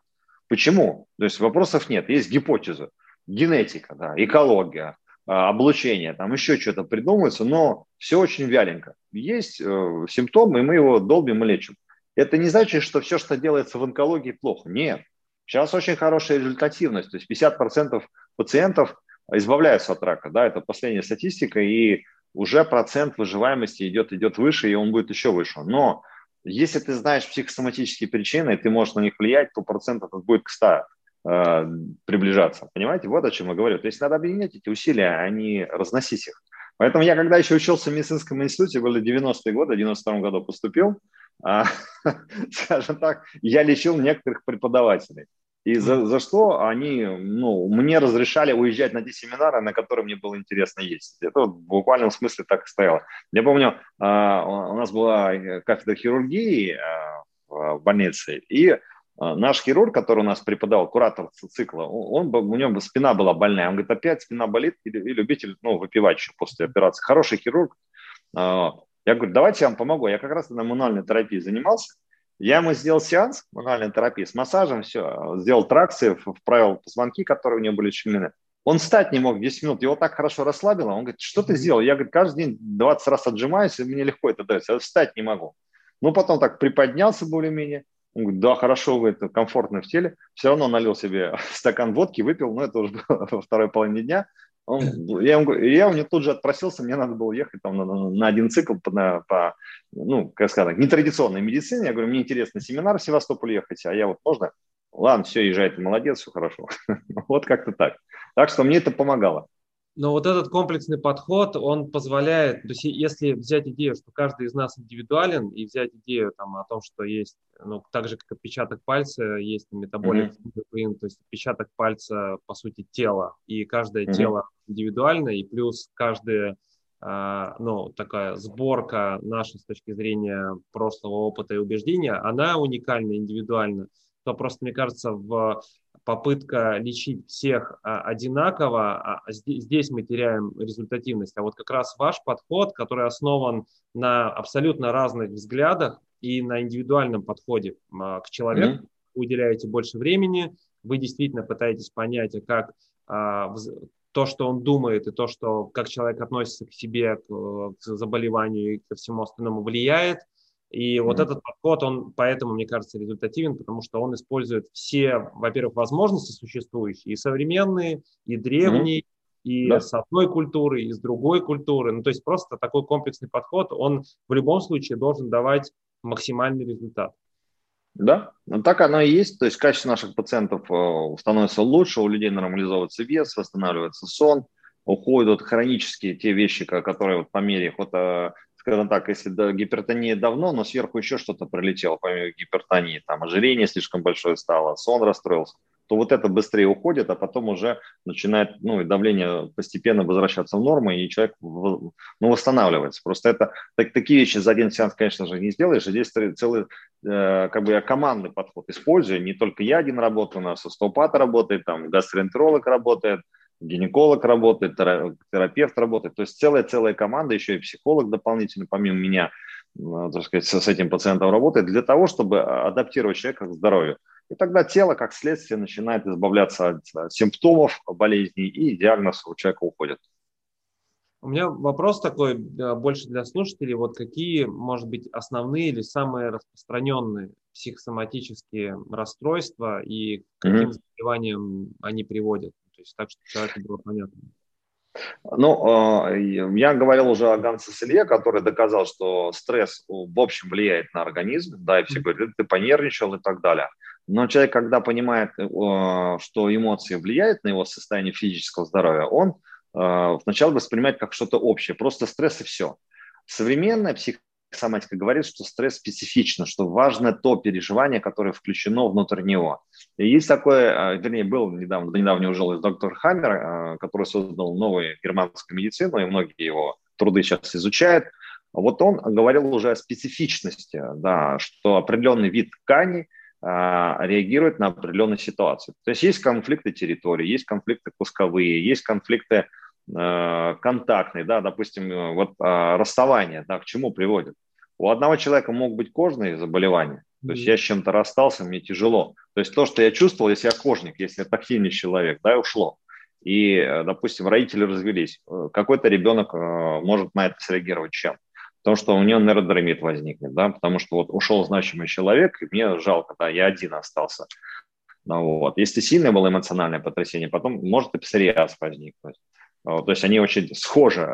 Почему? То есть вопросов нет, есть гипотезы. Генетика, да, экология, а, облучение, там еще что-то придумывается, но все очень вяленько. Есть э, симптомы, и мы его долбим и лечим. Это не значит, что все, что делается в онкологии, плохо. Нет. Сейчас очень хорошая результативность. То есть 50% пациентов избавляются от рака. Да, это последняя статистика, и уже процент выживаемости идет, идет выше, и он будет еще выше. Но если ты знаешь психосоматические причины, и ты можешь на них влиять, то процент этот будет к 100 э, приближаться. Понимаете? Вот о чем я говорю. То есть надо объединять эти усилия, а не разносить их. Поэтому я, когда еще учился в медицинском институте, были 90-е годы, в 92 году поступил, а, скажем так, я лечил некоторых преподавателей. И за, за что они, ну, мне разрешали уезжать на те семинары, на которые мне было интересно ездить. Это вот в буквальном смысле так и стояло. Я помню, а, у нас была э, кафедра хирургии а, в больнице, и наш хирург, который у нас преподавал, куратор цикла, он, у него спина была больная. Он говорит, опять спина болит, и, и любитель ну, выпивать еще после операции. Хороший хирург. Я говорю, давайте я вам помогу. Я как раз на мануальной терапии занимался. Я ему сделал сеанс мануальной терапии с массажем, все, сделал тракции, вправил позвонки, которые у него были члены. Он встать не мог 10 минут, его так хорошо расслабило. Он говорит, что ты сделал? Я, говорит, каждый день 20 раз отжимаюсь, и мне легко это дается, я встать не могу. Ну, потом так приподнялся более-менее. Он говорит, да, хорошо, вы это комфортно в теле. Все равно налил себе стакан водки, выпил, но это уже было во второй половине дня. Он, я, ему, я у него тут же отпросился, мне надо было ехать там, на, на один цикл по, на, по, ну, как сказать, нетрадиционной медицине. Я говорю, мне интересно семинар в Севастополь ехать, а я вот можно? Ладно, все, езжай, ты молодец, все хорошо. вот как-то так. Так что мне это помогало. Но вот этот комплексный подход, он позволяет, то есть если взять идею, что каждый из нас индивидуален, и взять идею там, о том, что есть, ну, так же, как отпечаток пальца, есть метаболик, mm-hmm. то есть отпечаток пальца, по сути, тело, и каждое mm-hmm. тело индивидуально, и плюс каждая, а, ну, такая сборка наша с точки зрения прошлого опыта и убеждения, она уникальна, индивидуальна, то просто, мне кажется, в попытка лечить всех а, одинаково, а здесь мы теряем результативность. А вот как раз ваш подход, который основан на абсолютно разных взглядах и на индивидуальном подходе а, к человеку, mm-hmm. вы уделяете больше времени, вы действительно пытаетесь понять, как а, то, что он думает, и то, что как человек относится к себе, к заболеванию и ко всему остальному влияет – и mm-hmm. вот этот подход, он поэтому, мне кажется, результативен, потому что он использует все, во-первых, возможности существующие, и современные, и древние, mm-hmm. и да. с одной культуры, и с другой культуры. Ну, то есть просто такой комплексный подход, он в любом случае должен давать максимальный результат. Да, ну, так оно и есть. То есть качество наших пациентов э, становится лучше, у людей нормализовывается вес, восстанавливается сон, уходят хронические те вещи, которые вот по мере вот, э, скажем так, если да, гипертония давно, но сверху еще что-то пролетело, помимо гипертонии, там ожирение слишком большое стало, сон расстроился, то вот это быстрее уходит, а потом уже начинает, ну, и давление постепенно возвращаться в норму, и человек, ну, восстанавливается. Просто это, так, такие вещи за один сеанс, конечно же, не сделаешь, а здесь целый, э, как бы я командный подход использую, не только я один работаю, у нас остеопат работает, там, гастроэнтеролог работает, гинеколог работает, терапевт работает, то есть целая-целая команда, еще и психолог дополнительно, помимо меня, так сказать, с этим пациентом работает, для того, чтобы адаптировать человека к здоровью. И тогда тело, как следствие, начинает избавляться от симптомов болезни, и диагноз у человека уходит. У меня вопрос такой больше для слушателей. Вот какие, может быть, основные или самые распространенные психосоматические расстройства и к каким mm-hmm. заболеваниям они приводят? То есть так, чтобы человеку было понятно. Ну, а, я говорил уже о Гансе Селье, который доказал, что стресс в общем влияет на организм, да, и все говорят, ты понервничал и так далее. Но человек, когда понимает, э, что эмоции влияют на его состояние физического здоровья, он э, сначала воспринимает как что-то общее, просто стресс и все. Современная псих соматика говорит, что стресс специфично, что важно то переживание, которое включено внутрь него. И есть такое, а, вернее, был недавно, до недавнего жил доктор Хаммер, а, который создал новую германскую медицину, и многие его труды сейчас изучают. Вот он говорил уже о специфичности, да, что определенный вид ткани а, реагирует на определенную ситуацию. То есть есть конфликты территории, есть конфликты кусковые, есть конфликты контактный, да, допустим, э, вот э, расставание, да, к чему приводит? У одного человека могут быть кожные заболевания, то есть я с чем-то расстался, мне тяжело. То есть то, что я чувствовал, если я кожник, если я тактильный человек, да, и ушло. И, э, допустим, родители развелись, э, какой-то ребенок э, может на это среагировать чем? Потому что у него нейродермит возникнет, да, потому что вот ушел значимый человек, и мне жалко, да, я один остался. Ну, вот. Если сильное было эмоциональное потрясение, потом может и псориаз возникнуть. То есть они очень схожи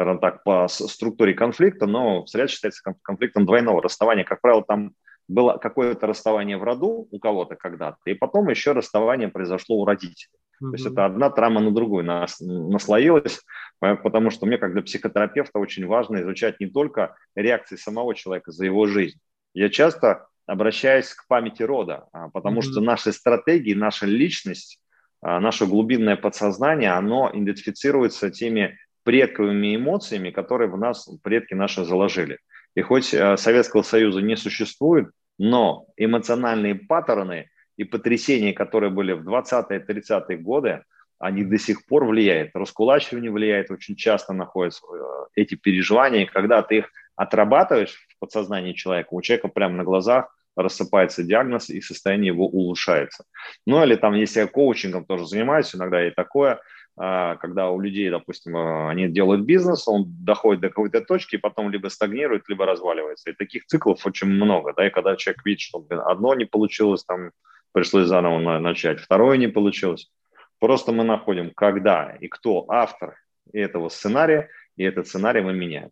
скажем так, по структуре конфликта, но псориаз считается конфликтом двойного расставания. Как правило, там было какое-то расставание в роду у кого-то когда-то, и потом еще расставание произошло у родителей. Mm-hmm. То есть это одна травма на другую нас, наслоилась, потому что мне, как для психотерапевта, очень важно изучать не только реакции самого человека за его жизнь. Я часто обращаюсь к памяти рода, а, потому mm-hmm. что наши стратегии, наша личность, наше глубинное подсознание, оно идентифицируется теми предковыми эмоциями, которые в нас предки наши заложили. И хоть э, Советского Союза не существует, но эмоциональные паттерны и потрясения, которые были в 20-е, 30-е годы, они до сих пор влияют. Раскулачивание влияет, очень часто находятся э, эти переживания, и когда ты их отрабатываешь в подсознании человека, у человека прямо на глазах рассыпается диагноз, и состояние его улучшается. Ну или там, если я коучингом тоже занимаюсь, иногда и такое – а, когда у людей, допустим, а, они делают бизнес, он доходит до какой-то точки, и потом либо стагнирует, либо разваливается. И таких циклов очень много, да, и когда человек видит, что одно не получилось, там пришлось заново начать, второе не получилось. Просто мы находим, когда и кто автор этого сценария, и этот сценарий мы меняем.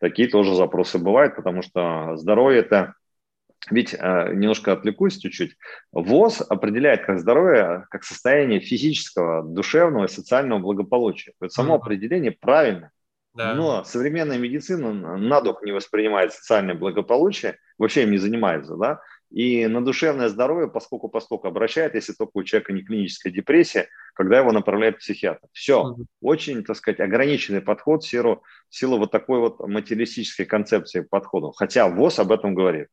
Такие тоже запросы бывают, потому что здоровье – это ведь э, немножко отвлекусь чуть-чуть. ВОЗ определяет как здоровье, как состояние физического, душевного и социального благополучия. Это само mm-hmm. определение правильно. Да. Но современная медицина на дух не воспринимает социальное благополучие, вообще им не занимается, да, и на душевное здоровье, поскольку поскольку обращает, если только у человека не клиническая депрессия, когда его направляет психиатр. Все, угу. очень, так сказать, ограниченный подход в силу, в силу вот такой вот материалистической концепции подхода. Хотя ВОЗ об этом говорит.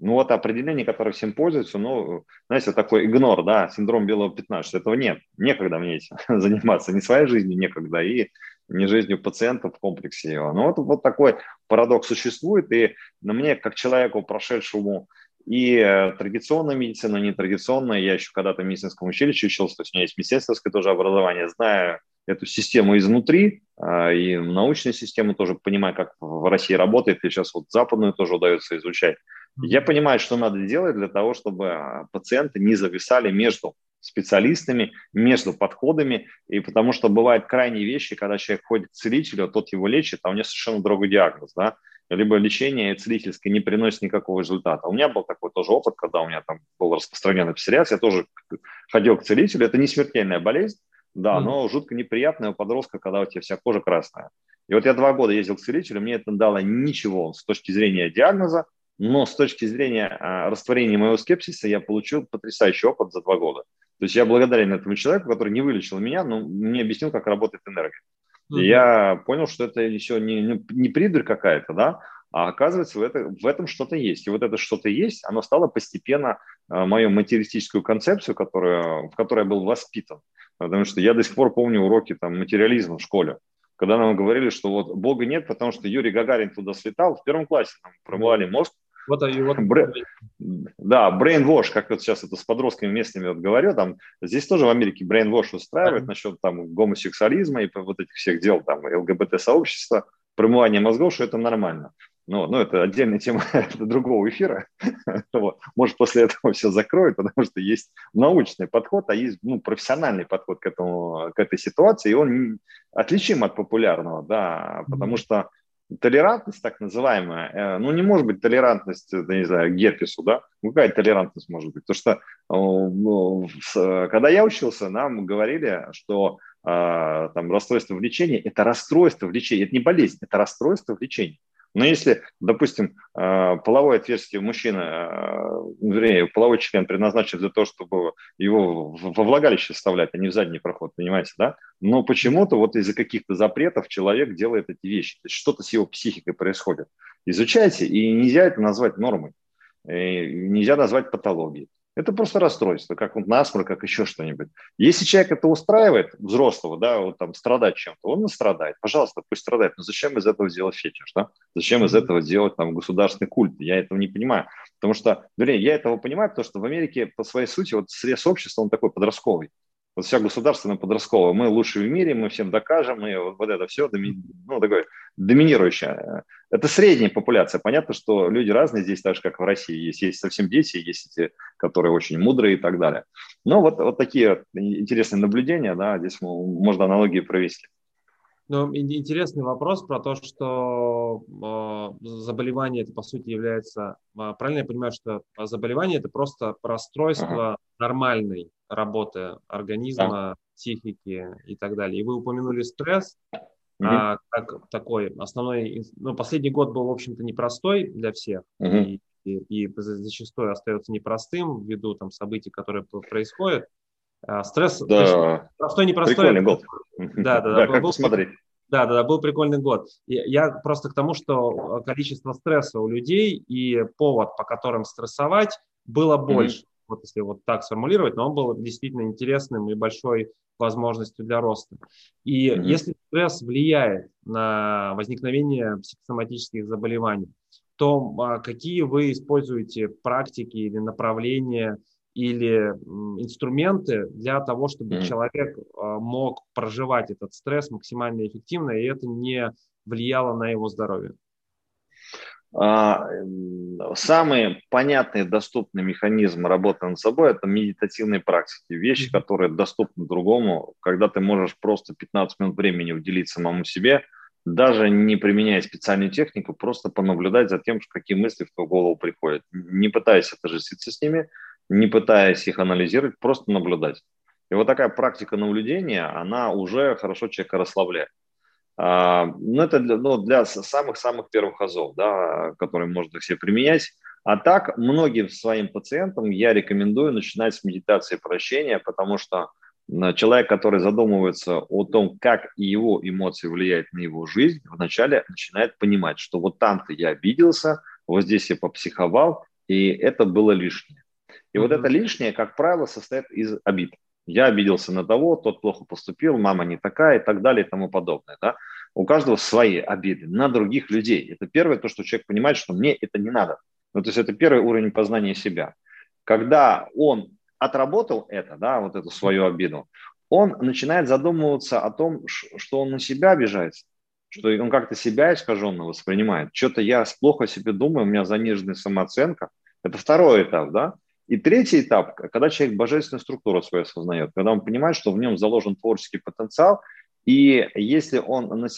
Ну вот определение, которое всем пользуется, ну, знаете, такой игнор, да, синдром белого пятна, что этого нет, некогда мне этим заниматься, ни своей жизнью некогда, и не жизнью пациента в комплексе его. Ну вот, вот такой парадокс существует, и на мне, как человеку, прошедшему и э, традиционная медицина, нетрадиционная, я еще когда-то в медицинском училище учился, то есть у меня есть медицинское тоже образование, знаю эту систему изнутри, а, и научную систему тоже понимаю, как в России работает, и сейчас вот западную тоже удается изучать. Я понимаю, что надо делать для того, чтобы а, пациенты не зависали между специалистами, между подходами, и потому что бывают крайние вещи, когда человек ходит к целителю, тот его лечит, а у него совершенно другой диагноз, да, либо лечение целительское не приносит никакого результата. У меня был такой тоже опыт, когда у меня там был распространенный псориаз, я тоже ходил к целителю, это не смертельная болезнь, да, mm-hmm. но жутко неприятная у подростка, когда у тебя вся кожа красная. И вот я два года ездил к целителю, мне это дало ничего с точки зрения диагноза, но с точки зрения а, растворения моего скепсиса я получил потрясающий опыт за два года. То есть я благодарен этому человеку, который не вылечил меня, но мне объяснил, как работает энергия. Mm-hmm. И я понял, что это еще не, не, не придурь какая-то, да, а оказывается, в, это, в этом что-то есть. И вот это что-то есть, оно стало постепенно э, мою материалистическую концепцию, которую, в которой я был воспитан. Потому что я до сих пор помню уроки там, материализма в школе когда нам говорили, что вот Бога нет, потому что Юрий Гагарин туда слетал, в первом классе нам промывали мозг, вот, и вот... Бре... Да, brainwash, как вот сейчас это с подростками местными вот говорю, там, здесь тоже в Америке brainwash устраивает да. насчет там гомосексуализма и вот этих всех дел, там, ЛГБТ-сообщества, промывание мозгов, что это нормально. Ну, ну, это отдельная тема другого эфира. вот. Может, после этого все закроют, потому что есть научный подход, а есть ну, профессиональный подход к, этому, к этой ситуации, и он отличим от популярного, да, потому что толерантность так называемая, э, ну, не может быть толерантность, э, не знаю, герпесу, да? Ну, какая толерантность может быть? Потому что ну, когда я учился, нам говорили, что там расстройство влечения – это расстройство влечения, это не болезнь, это расстройство влечения. Но если, допустим, а, половое отверстие мужчины, а, вернее, половой член предназначен для того, чтобы его во влагалище вставлять, а не в задний проход, понимаете, да? Но почему-то вот из-за каких-то запретов человек делает эти вещи. То есть что-то с его психикой происходит. Изучайте, и нельзя это назвать нормой. И нельзя назвать патологией. Это просто расстройство, как вот насморк, как еще что-нибудь. Если человек это устраивает, взрослого, да, вот там страдать чем-то, он страдает. Пожалуйста, пусть страдает. Но зачем из этого делать фетиш, да? Зачем из этого делать там государственный культ? Я этого не понимаю. Потому что, вернее, я этого понимаю, потому что в Америке по своей сути вот срез общества, он такой подростковый. Вот вся государственная подростковая. Мы лучшие в мире, мы всем докажем, и вот, вот это все, ну, такое доминирующее. Это средняя популяция. Понятно, что люди разные здесь, так же, как в России. Есть, есть совсем дети, есть эти, которые очень мудрые и так далее. Но вот, вот такие интересные наблюдения, да, здесь можно аналогии провести. Ну, интересный вопрос про то, что э, заболевание это по сути является, э, правильно я понимаю, что заболевание это просто расстройство ага. нормальной работы организма, да. психики и так далее. И вы упомянули стресс угу. а, как такой основной. Ну, последний год был, в общем-то, непростой для всех. Угу. И, и, и зачастую остается непростым ввиду там событий, которые происходят. А, стресс, да. простой, непростой. Прикольный год. Да, да, да. да как был, посмотреть. Да, да, да, был прикольный год. Я просто к тому, что количество стресса у людей и повод, по которым стрессовать, было больше. Mm-hmm. Вот если вот так сформулировать, но он был действительно интересным и большой возможностью для роста. И mm-hmm. если стресс влияет на возникновение психосоматических заболеваний, то а, какие вы используете практики или направления или инструменты для того, чтобы mm-hmm. человек а, мог проживать этот стресс максимально эффективно, и это не влияло на его здоровье? А, самый понятный доступный механизм работы над собой – это медитативные практики, вещи, которые доступны другому, когда ты можешь просто 15 минут времени уделить самому себе, даже не применяя специальную технику, просто понаблюдать за тем, какие мысли в твою голову приходят. Не пытаясь отождествиться с ними, не пытаясь их анализировать, просто наблюдать. И вот такая практика наблюдения, она уже хорошо человека расслабляет. А, ну, это для, ну, для самых-самых первых азов, да, которые можно все применять. А так, многим своим пациентам я рекомендую начинать с медитации прощения, потому что человек, который задумывается о том, как его эмоции влияют на его жизнь, вначале начинает понимать, что вот там-то я обиделся, вот здесь я попсиховал, и это было лишнее. И mm-hmm. вот это лишнее, как правило, состоит из обид. Я обиделся на того, тот плохо поступил, мама не такая и так далее и тому подобное. Да? У каждого свои обиды на других людей. Это первое, то, что человек понимает, что мне это не надо. Ну, то есть это первый уровень познания себя. Когда он отработал это, да, вот эту свою обиду, он начинает задумываться о том, что он на себя обижается, что он как-то себя искаженно воспринимает. Что-то я плохо о себе думаю, у меня заниженная самооценка. Это второй этап, да. И третий этап, когда человек божественную структуру свою осознает, когда он понимает, что в нем заложен творческий потенциал, и если он э,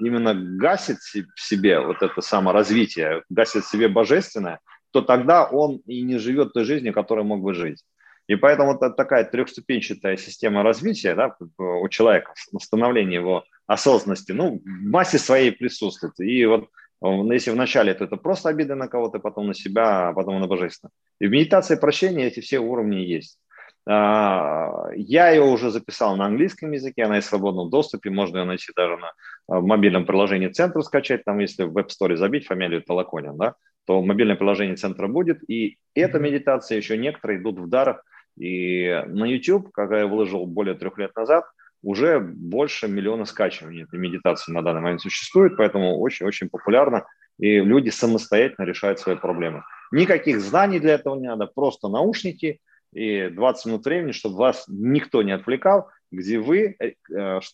именно гасит в себе вот это саморазвитие, гасит в себе божественное, то тогда он и не живет той жизнью, которой мог бы жить. И поэтому вот такая трехступенчатая система развития да, у человека, становление его осознанности, ну, в массе своей присутствует. И вот если вначале это, это просто обида на кого-то, потом на себя, а потом на божественное. И в медитации прощения эти все уровни есть. А, я ее уже записал на английском языке, она есть в свободном доступе, можно ее найти даже на в мобильном приложении центра скачать, там если в Web Store забить фамилию Толоконин, да, то мобильное приложение центра будет, и эта медитация, еще некоторые идут в дарах, и на YouTube, когда я выложил более трех лет назад, уже больше миллиона скачиваний этой медитации на данный момент существует, поэтому очень-очень популярно, и люди самостоятельно решают свои проблемы. Никаких знаний для этого не надо, просто наушники и 20 минут времени, чтобы вас никто не отвлекал, где вы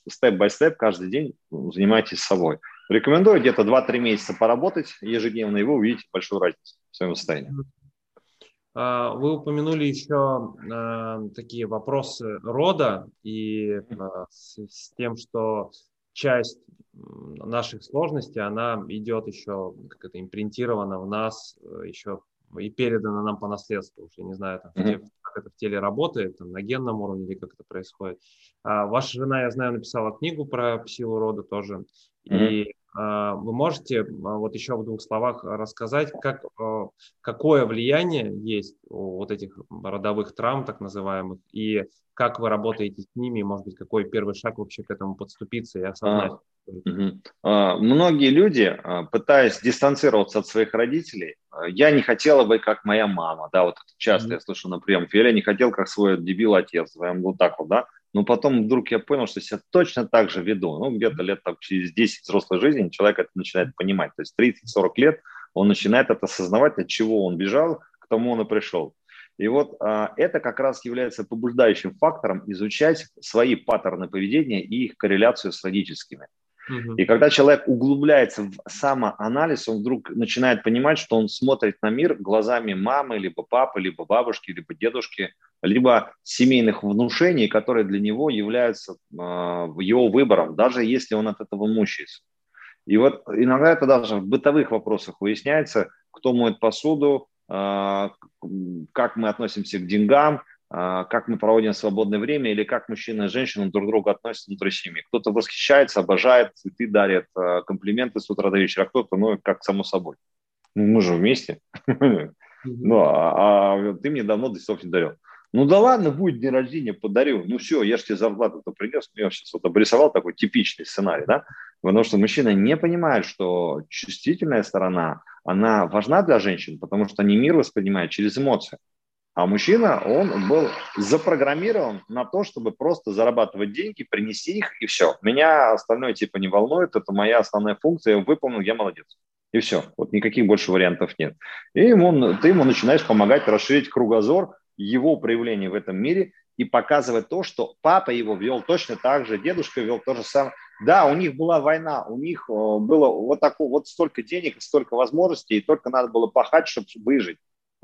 степ-бай-степ э, каждый день занимаетесь собой. Рекомендую где-то 2-3 месяца поработать ежедневно, и вы увидите большую разницу в своем состоянии. А, вы упомянули еще а, такие вопросы рода и а, с тем, что часть наших сложностей, она идет еще, как это импринтирована в нас э, еще и передана нам по наследству. Уж я не знаю, там, mm-hmm. как это в теле работает, там, на генном уровне или как это происходит. А, ваша жена, я знаю, написала книгу про силу рода тоже. Mm-hmm. И вы можете а, вот еще в двух словах рассказать, как, а, какое влияние есть у вот этих родовых травм, так называемых, и как вы работаете с ними, может быть, какой первый шаг вообще к этому подступиться и осознать? Многие люди, а, пытаясь дистанцироваться от своих родителей, а, я не хотела бы, как моя мама, да, вот часто mm я слышу на приемах, я не хотел, как свой дебил отец, вот так вот, да, но потом вдруг я понял, что себя точно так же веду, ну, где-то лет так, через 10 взрослой жизни человек это начинает понимать, то есть 30-40 лет он начинает это осознавать, от чего он бежал, к тому он и пришел. И вот а, это как раз является побуждающим фактором изучать свои паттерны поведения и их корреляцию с родительскими. И когда человек углубляется в самоанализ, он вдруг начинает понимать, что он смотрит на мир глазами мамы, либо папы, либо бабушки, либо дедушки, либо семейных внушений, которые для него являются э, его выбором, даже если он от этого мучается. И вот иногда это даже в бытовых вопросах выясняется, кто моет посуду, э, как мы относимся к деньгам, а, как мы проводим свободное время или как мужчина и женщина друг к другу относятся внутри семьи. Кто-то восхищается, обожает, цветы дарит, а, комплименты с утра до вечера, а кто-то, ну, как само собой. Ну, мы же вместе. Ну, а, а ты мне давно десов не дарил. Ну да ладно, будет день рождения, подарю. Ну все, я же тебе зарплату-то принес. Я сейчас вот обрисовал такой типичный сценарий, да? Потому что мужчина не понимает, что чувствительная сторона, она важна для женщин, потому что они мир воспринимают через эмоции. А мужчина, он был запрограммирован на то, чтобы просто зарабатывать деньги, принести их, и все. Меня остальное типа не волнует, это моя основная функция, я выполнил, я молодец. И все. Вот никаких больше вариантов нет. И ему, ты ему начинаешь помогать расширить кругозор его проявления в этом мире и показывать то, что папа его вел точно так же, дедушка вел то же самое. Да, у них была война, у них э, было вот, такое, вот столько денег, столько возможностей, и только надо было пахать, чтобы выжить.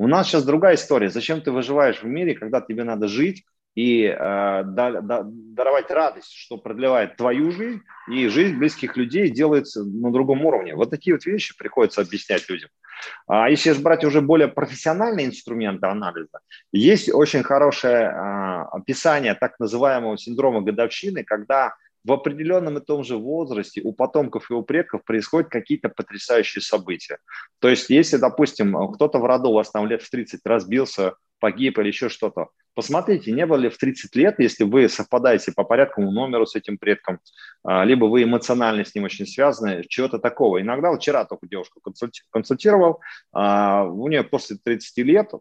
У нас сейчас другая история. Зачем ты выживаешь в мире, когда тебе надо жить и э, да, да, даровать радость, что продлевает твою жизнь и жизнь близких людей делается на другом уровне. Вот такие вот вещи приходится объяснять людям. А если брать уже более профессиональные инструменты анализа, есть очень хорошее э, описание так называемого синдрома годовщины, когда в определенном и том же возрасте у потомков и у предков происходят какие-то потрясающие события. То есть, если, допустим, кто-то в роду у вас там лет в 30 разбился, погиб или еще что-то, посмотрите, не было ли в 30 лет, если вы совпадаете по порядковому номеру с этим предком, а, либо вы эмоционально с ним очень связаны, чего-то такого. Иногда вчера только девушку консультировал, а, у нее после 30 лет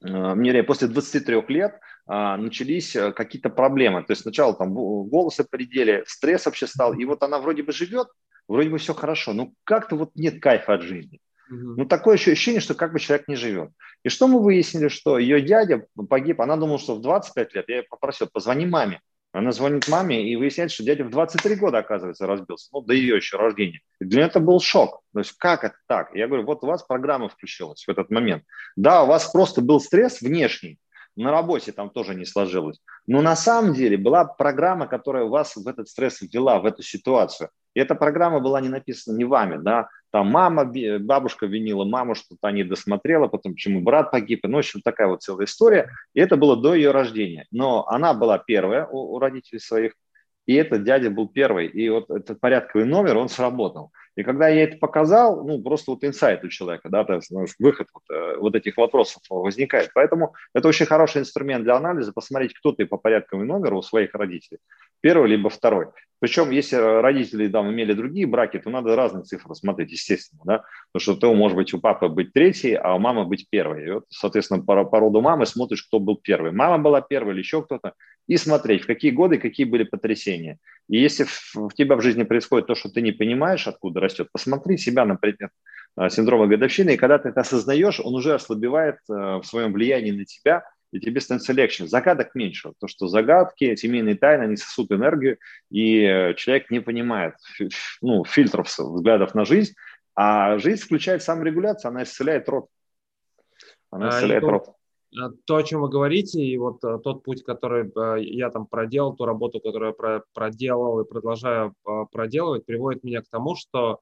мне после 23 лет а, начались э, какие-то проблемы. То есть сначала там волосы предели, стресс вообще стал, и вот она вроде бы живет, вроде бы все хорошо, но как-то вот нет кайфа от жизни. Ну, такое еще ощущение, что как бы человек не живет. И что мы выяснили, что ее дядя погиб, она думала, что в 25 лет, я ее попросил, позвони маме. Она звонит маме и выясняет, что дядя в 23 года, оказывается, разбился, ну, до ее еще рождения. И для нее это был шок. То есть как это так? Я говорю, вот у вас программа включилась в этот момент. Да, у вас просто был стресс внешний, на работе там тоже не сложилось. Но на самом деле была программа, которая вас в этот стресс ввела, в эту ситуацию. И эта программа была не написана не вами, да, там мама, бабушка винила маму, что-то не досмотрела, потом почему брат погиб, ну, в общем, такая вот целая история. И это было до ее рождения. Но она была первая у, у родителей своих, и этот дядя был первый. И вот этот порядковый номер, он сработал. И когда я это показал, ну, просто вот инсайт у человека, да, то есть ну, выход вот, э, вот этих вопросов возникает. Поэтому это очень хороший инструмент для анализа, посмотреть, кто ты по порядковому номеру у своих родителей, первый либо второй. Причем, если родители там имели другие браки, то надо разные цифры смотреть, естественно, да, потому что то может быть у папы быть третий, а у мамы быть первый. И вот, соответственно, по, по роду мамы смотришь, кто был первый. Мама была первой или еще кто-то, и смотреть, в какие годы какие были потрясения. И если в, в тебя в жизни происходит то, что ты не понимаешь, откуда растет, посмотри себя на предмет а, синдрома годовщины, и когда ты это осознаешь, он уже ослабевает а, в своем влиянии на тебя, и тебе становится легче. Загадок меньше. То, что загадки, семейные тайны, они сосут энергию, и э, человек не понимает ну, фильтров, взглядов на жизнь, а жизнь включает саморегуляцию, она исцеляет род. Она а, исцеляет а, род. Э, то, о чем вы говорите, и вот э, тот путь, который э, я там проделал, ту работу, которую я проделал и продолжаю проделывать, приводит меня к тому, что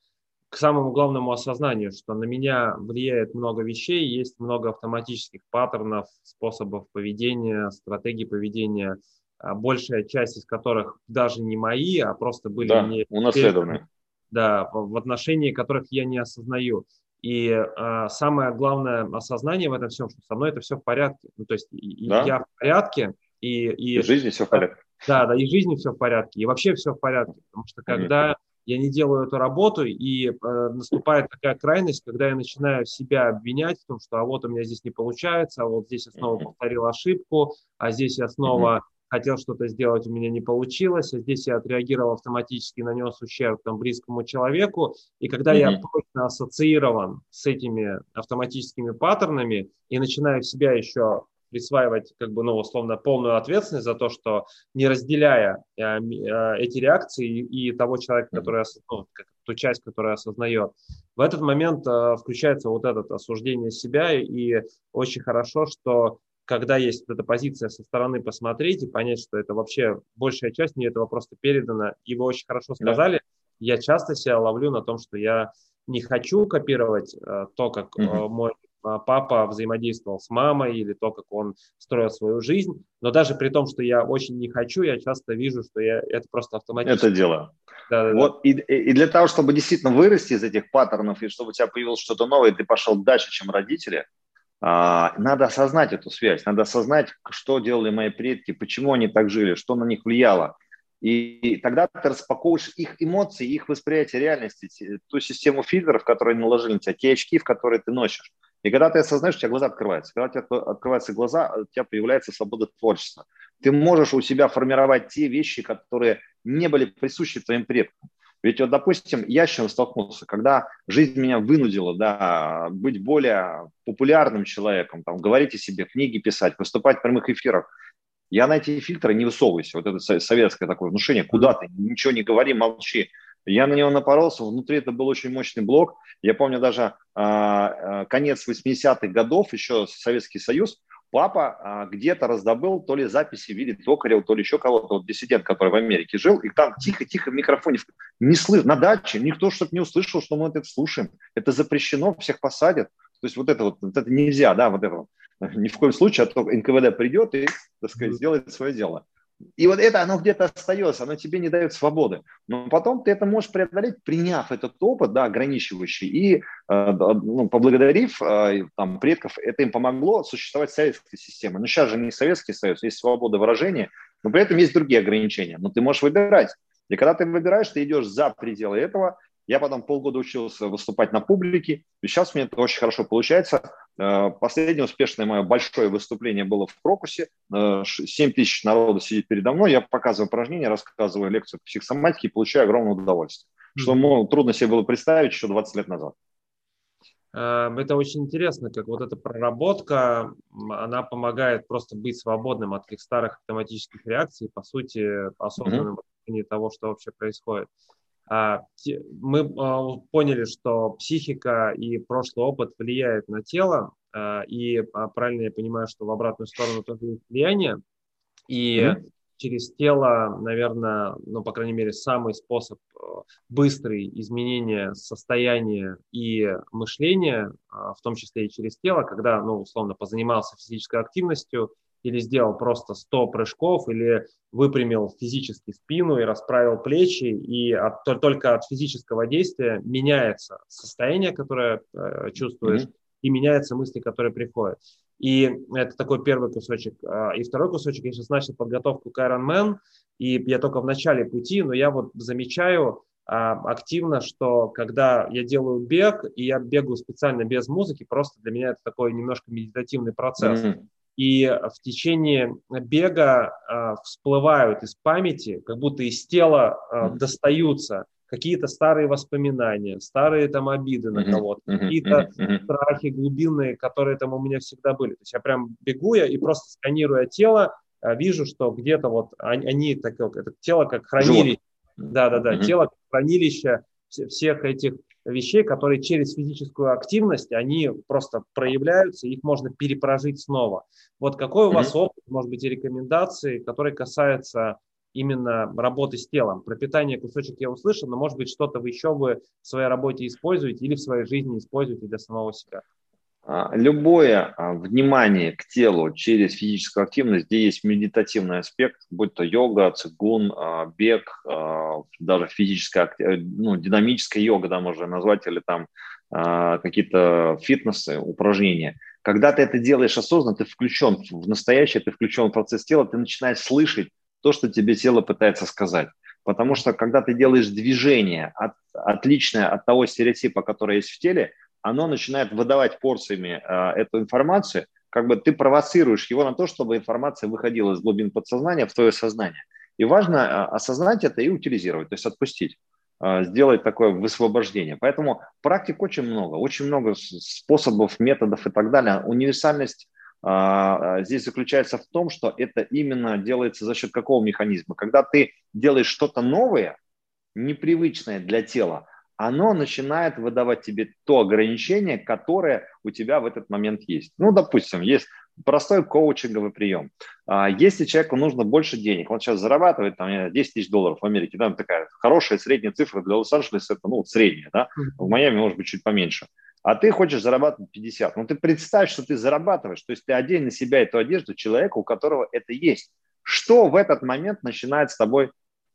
к самому главному осознанию, что на меня влияет много вещей, есть много автоматических паттернов, способов поведения, стратегий поведения, а большая часть из которых даже не мои, а просто были да, мне унаследованные. Да, в отношении которых я не осознаю. И э, самое главное осознание в этом всем, что со мной это все в порядке. Ну, то есть да? я в порядке. И, и, и в жизни все в порядке. Да, да, и в жизни все в порядке, и вообще все в порядке. Потому что когда я не делаю эту работу, и э, наступает такая крайность, когда я начинаю себя обвинять в том, что а вот у меня здесь не получается, а вот здесь я снова повторил ошибку, а здесь я снова хотел что-то сделать, у меня не получилось, а здесь я отреагировал автоматически, нанес ущерб там, близкому человеку, и когда mm-hmm. я точно ассоциирован с этими автоматическими паттернами и начинаю себя еще присваивать, как бы, ну, условно, полную ответственность за то, что не разделяя э, э, эти реакции и, и того человека, который, ну, ту часть, которая осознает, в этот момент э, включается вот это осуждение себя, и очень хорошо, что когда есть эта позиция со стороны посмотреть и понять, что это вообще большая часть мне этого просто передана, и вы очень хорошо сказали, да. я часто себя ловлю на том, что я не хочу копировать э, то, как э, мой папа взаимодействовал с мамой или то, как он строил свою жизнь. Но даже при том, что я очень не хочу, я часто вижу, что я это просто автоматически. Это дело. Да, да, вот, да. И, и для того, чтобы действительно вырасти из этих паттернов, и чтобы у тебя появилось что-то новое, и ты пошел дальше, чем родители, а, надо осознать эту связь, надо осознать, что делали мои предки, почему они так жили, что на них влияло. И тогда ты распаковываешь их эмоции, их восприятие реальности, ту систему фильтров, которые наложили на тебя, те очки, в которые ты носишь. И когда ты осознаешь, у тебя глаза открываются. Когда у тебя открываются глаза, у тебя появляется свобода творчества. Ты можешь у себя формировать те вещи, которые не были присущи твоим предкам. Ведь вот, допустим, я с чем столкнулся, когда жизнь меня вынудила да, быть более популярным человеком, там, говорить о себе, книги писать, выступать в прямых эфирах, я на эти фильтры не высовываюсь. Вот это советское такое внушение, куда ты, ничего не говори, молчи. Я на него напоролся, внутри это был очень мощный блок. Я помню даже э, конец 80-х годов, еще Советский Союз, папа а, где-то раздобыл то ли записи в виде токарев, то ли еще кого-то, вот диссидент, который в Америке жил, и там тихо-тихо в микрофоне, не слышно, на даче, никто чтобы не услышал, что мы это слушаем. Это запрещено, всех посадят. То есть вот это вот, вот это нельзя, да, вот это вот. Ни в коем случае, а то НКВД придет и, так сказать, сделает свое дело. И вот это, оно где-то остается, оно тебе не дает свободы. Но потом ты это можешь преодолеть, приняв этот опыт, да, ограничивающий, и э, ну, поблагодарив э, там, предков, это им помогло существовать советской системе. Но сейчас же не Советский Союз, есть свобода выражения, но при этом есть другие ограничения. Но ты можешь выбирать. И когда ты выбираешь, ты идешь за пределы этого, я потом полгода учился выступать на публике, и сейчас меня это очень хорошо получается. Э, последнее успешное мое большое выступление было в Крокусе. 7 э, тысяч народу сидит передо мной, я показываю упражнения, рассказываю лекцию по психосоматике и получаю огромное удовольствие. Что ну, трудно себе было представить еще 20 лет назад. Э, это очень интересно, как вот эта проработка, она помогает просто быть свободным от таких старых автоматических реакций, по сути, осознанным mm-hmm. того, что вообще происходит. А, мы а, поняли, что психика и прошлый опыт влияет на тело, а, и правильно я понимаю, что в обратную сторону тоже есть влияние, и mm-hmm. через тело, наверное, ну, по крайней мере, самый способ быстрый изменения состояния и мышления, в том числе и через тело, когда, ну, условно, позанимался физической активностью, или сделал просто 100 прыжков, или выпрямил физически спину и расправил плечи, и от, только от физического действия меняется состояние, которое э, чувствуешь, mm-hmm. и меняются мысли, которые приходят. И это такой первый кусочек. А, и второй кусочек, я сейчас начал подготовку к Ironman, и я только в начале пути, но я вот замечаю а, активно, что когда я делаю бег, и я бегаю специально без музыки, просто для меня это такой немножко медитативный процесс. Mm-hmm и в течение бега э, всплывают из памяти, как будто из тела э, достаются какие-то старые воспоминания, старые там обиды на кого-то, какие-то страхи глубинные, которые там у меня всегда были. То есть я прям бегу я и просто сканируя тело, э, вижу, что где-то вот они, они так, это тело как хранилище, да-да-да, тело как хранилище всех этих вещей, которые через физическую активность, они просто проявляются, их можно перепрожить снова. Вот какой у вас опыт, может быть, и рекомендации, которые касаются именно работы с телом? Про питание кусочек я услышал, но, может быть, что-то вы еще вы в своей работе используете или в своей жизни используете для самого себя? А, любое а, внимание к телу через физическую активность, где есть медитативный аспект, будь то йога, цигун, а, бег, даже физическая, э, ну, динамическая йога, да, можно назвать, или там какие-то фитнесы, упражнения. Когда ты это делаешь осознанно, ты включен в настоящее, ты включен в процесс тела, ты начинаешь слышать то, что тебе тело пытается сказать. Потому что когда ты делаешь движение от, отличное от того стереотипа, который есть в теле, оно начинает выдавать порциями э, эту информацию, как бы ты провоцируешь его на то, чтобы информация выходила из глубин подсознания в твое сознание. И важно э, осознать это и утилизировать, то есть отпустить, э, сделать такое высвобождение. Поэтому практик очень много, очень много способов, методов и так далее. Универсальность э, здесь заключается в том, что это именно делается за счет какого механизма? Когда ты делаешь что-то новое, непривычное для тела, оно начинает выдавать тебе то ограничение, которое у тебя в этот момент есть. Ну, допустим, есть простой коучинговый прием. А, если человеку нужно больше денег, он сейчас зарабатывает там, 10 тысяч долларов в Америке, там такая хорошая средняя цифра для Лос-Анджелеса, это ну, средняя, да, в Майами может быть чуть поменьше. А ты хочешь зарабатывать 50. Ну, ты представь, что ты зарабатываешь, то есть ты одень на себя эту одежду человека, у которого это есть. Что в этот момент начинает с тобой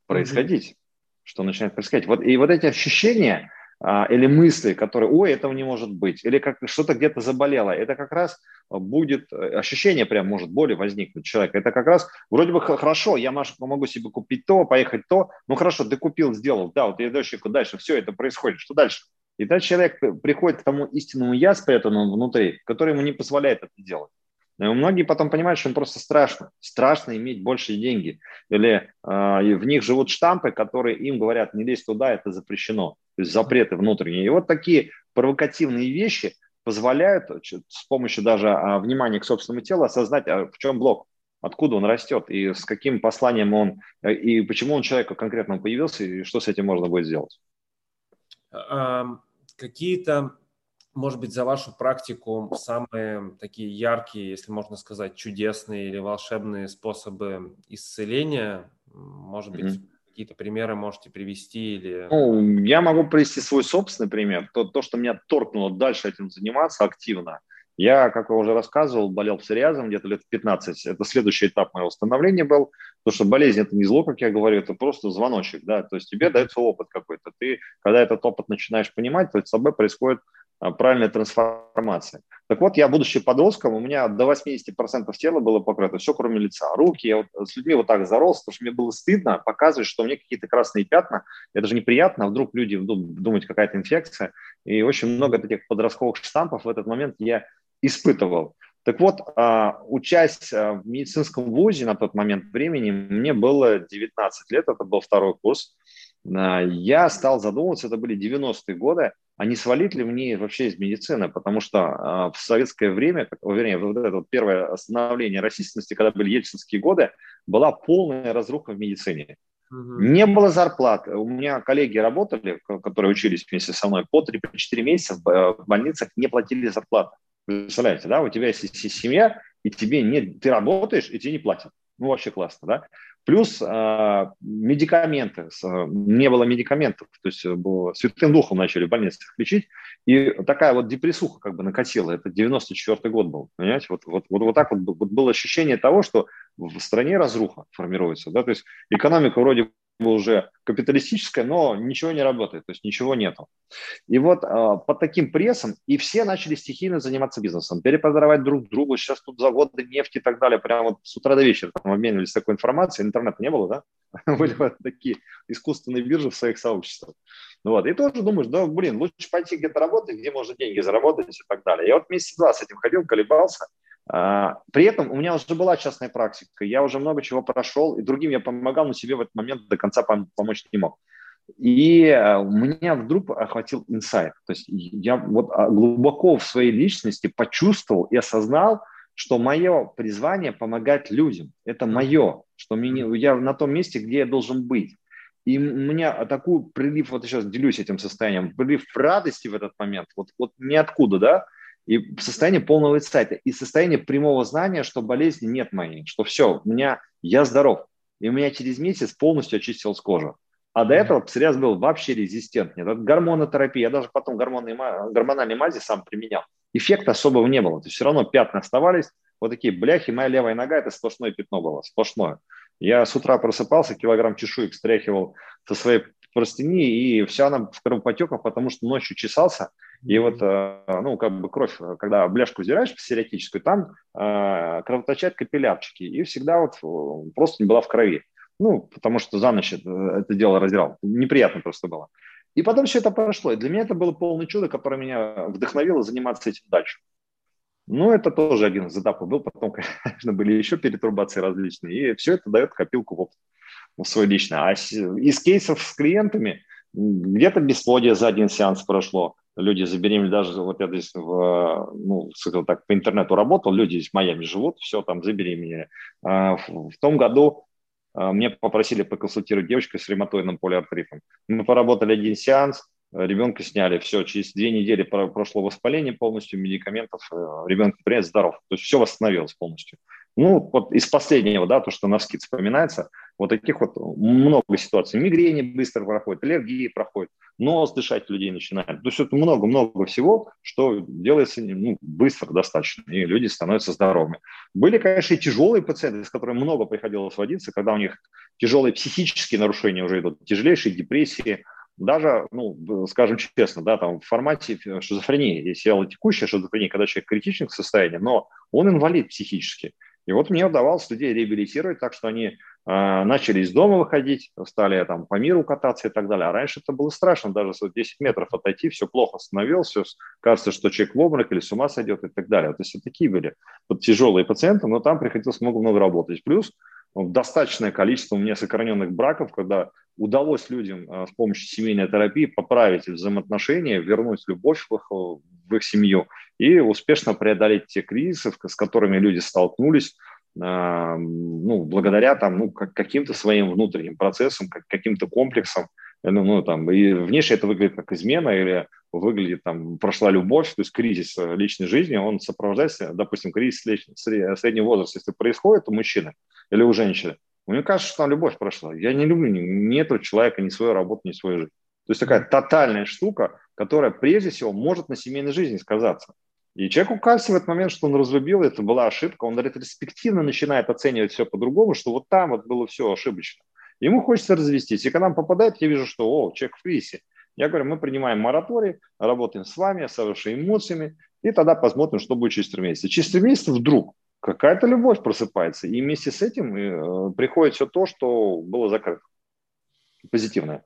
происходить? Что начинает происходить. Вот, и вот эти ощущения а, или мысли, которые, ой, этого не может быть, или как что-то где-то заболело, это как раз будет, ощущение прям может боли возникнуть у человека. Это как раз вроде бы хорошо, я помогу себе купить то, поехать то, ну хорошо, ты купил, сделал, да, вот я дальше, дальше, все это происходит, что дальше? И тогда человек приходит к тому истинному я, спрятанному внутри, который ему не позволяет это делать. И многие потом понимают, что им просто страшно. Страшно иметь больше деньги. Или э, в них живут штампы, которые им говорят, не лезь туда, это запрещено. То есть запреты внутренние. И вот такие провокативные вещи позволяют с помощью даже а, внимания к собственному телу осознать, а в чем блок, откуда он растет и с каким посланием он, э, и почему он человеку конкретно появился, и что с этим можно будет сделать. Какие-то может быть, за вашу практику самые такие яркие, если можно сказать, чудесные или волшебные способы исцеления? Может быть, mm-hmm. какие-то примеры можете привести? Или... Ну, я могу привести свой собственный пример. То, то, что меня торкнуло дальше этим заниматься активно. Я, как я уже рассказывал, болел псориазом где-то лет 15. Это следующий этап моего становления был. Потому что болезнь – это не зло, как я говорю, это просто звоночек. Да? То есть тебе дается опыт какой-то. Ты, когда этот опыт начинаешь понимать, то с собой происходит правильная трансформация. Так вот, я, будучи подростком, у меня до 80% тела было покрыто, все кроме лица. Руки, я вот с людьми вот так зарос, потому что мне было стыдно показывать, что у меня какие-то красные пятна. Это же неприятно, а вдруг люди думают, какая-то инфекция. И очень много таких подростковых штампов в этот момент я испытывал. Так вот, а, учась в медицинском вузе на тот момент времени, мне было 19 лет, это был второй курс, я стал задумываться, это были 90-е годы, а не свалить ли мне вообще из медицины, потому что э, в советское время, как, вернее, вот это вот первое остановление расистности, когда были ельцинские годы, была полная разруха в медицине. Угу. Не было зарплат. У меня коллеги работали, которые учились вместе со мной, по 3-4 месяца в больницах не платили зарплаты. Представляете, да, у тебя есть семья, и тебе не, ты работаешь, и тебе не платят. Ну, вообще классно, да? Плюс э, медикаменты. Не было медикаментов. То есть э, было, святым духом начали в больницах лечить. И такая вот депрессуха как бы накатила. Это 94 год был. Понимаете? Вот, вот, вот, вот так вот, вот было ощущение того, что в стране разруха формируется. Да? То есть экономика вроде уже капиталистическая, но ничего не работает, то есть ничего нету. И вот э, под таким прессом, и все начали стихийно заниматься бизнесом, перепродавать друг другу, сейчас тут заводы, нефть и так далее, прямо вот с утра до вечера там обменивались такой информацией, интернета не было, да? Были вот такие искусственные биржи в своих сообществах. Ну вот, и тоже думаешь, да, блин, лучше пойти где-то работать, где можно деньги заработать и так далее. Я вот месяц два с этим ходил, колебался, при этом у меня уже была частная практика, я уже много чего прошел, и другим я помогал, но себе в этот момент до конца помочь не мог. И э, меня вдруг охватил инсайт. То есть я вот а, глубоко в своей личности почувствовал и осознал, что мое призвание помогать людям. Это мое, что мне, я на том месте, где я должен быть. И у меня такой прилив, вот сейчас делюсь этим состоянием, прилив радости в этот момент, вот, вот ниоткуда, да, и состояние полного инсайта, и состояние прямого знания, что болезни нет моей, что все, у меня, я здоров. И у меня через месяц полностью очистилась кожа. А до этого псориаз был вообще резистентный. Это гормонотерапия, я даже потом гормонные, гормональные мази сам применял. Эффекта особого не было. То есть все равно пятна оставались, вот такие бляхи, моя левая нога, это сплошное пятно было, сплошное. Я с утра просыпался, килограмм чешуек стряхивал со своей простыни, и вся она в кровопотеках, потому что ночью чесался, и вот, э, ну, как бы кровь, когда бляшку взираешь псириатическую, там э, кровоточат капиллярчики, и всегда вот э, просто не была в крови. Ну, потому что за ночь это, это дело разделал. Неприятно просто было. И потом все это прошло. И для меня это было полное чудо, которое меня вдохновило заниматься этим дальше. Ну, это тоже один из этапов был. Потом, конечно, были еще перетурбации различные. И все это дает копилку в опыт в свой личный. А из кейсов с клиентами где-то бесплодие за один сеанс прошло. Люди забеременели даже, вот я здесь, в, ну, скажем так, по интернету работал, люди здесь в Майами живут, все там забеременели. А в том году а, мне попросили поконсультировать девочку с ревматоидным полиартритом. Мы поработали один сеанс, ребенка сняли, все, через две недели прошло воспаление полностью, медикаментов, э, ребенок, принят здоров, то есть все восстановилось полностью. Ну, вот из последнего, да, то, что на скид вспоминается, вот таких вот много ситуаций. Мигрени быстро проходят, аллергии проходят, нос дышать людей начинает. То есть это много-много всего, что делается ну, быстро достаточно, и люди становятся здоровыми. Были, конечно, и тяжелые пациенты, с которыми много приходилось водиться, когда у них тяжелые психические нарушения уже идут, тяжелейшие депрессии, даже, ну, скажем честно, да, там в формате шизофрении, есть текущая шизофрения, когда человек в критичных состояниях, но он инвалид психически. И вот мне удавалось людей реабилитировать так, что они э, начали из дома выходить, стали там по миру кататься и так далее. А раньше это было страшно, даже с 10 метров отойти, все плохо становилось, все кажется, что человек в обморок или с ума сойдет и так далее. То есть вот такие были вот тяжелые пациенты, но там приходилось много-много работать. Плюс достаточное количество у меня сохраненных браков, когда удалось людям э, с помощью семейной терапии поправить взаимоотношения, вернуть любовь в их, в их семью и успешно преодолеть те кризисы, с которыми люди столкнулись, а, ну, благодаря там, ну, каким-то своим внутренним процессам, каким-то комплексам. Ну, ну, там, и внешне это выглядит как измена или выглядит там прошла любовь, то есть кризис личной жизни, он сопровождается, допустим, кризис среднего возраста, если происходит у мужчины или у женщины, мне кажется, что там любовь прошла. Я не люблю ни, ни этого человека, ни свою работу, ни свою жизнь. То есть такая тотальная штука, которая прежде всего может на семейной жизни сказаться. И человеку кажется в этот момент, что он разлюбил, это была ошибка, он ретроспективно начинает оценивать все по-другому, что вот там вот было все ошибочно. Ему хочется развестись. И когда нам попадает, я вижу, что о, человек в кризисе. Я говорю, мы принимаем мораторий, работаем с вами, с вашими эмоциями, и тогда посмотрим, что будет через три месяца. Через три месяца вдруг какая-то любовь просыпается, и вместе с этим э, приходит все то, что было закрыто. Позитивное.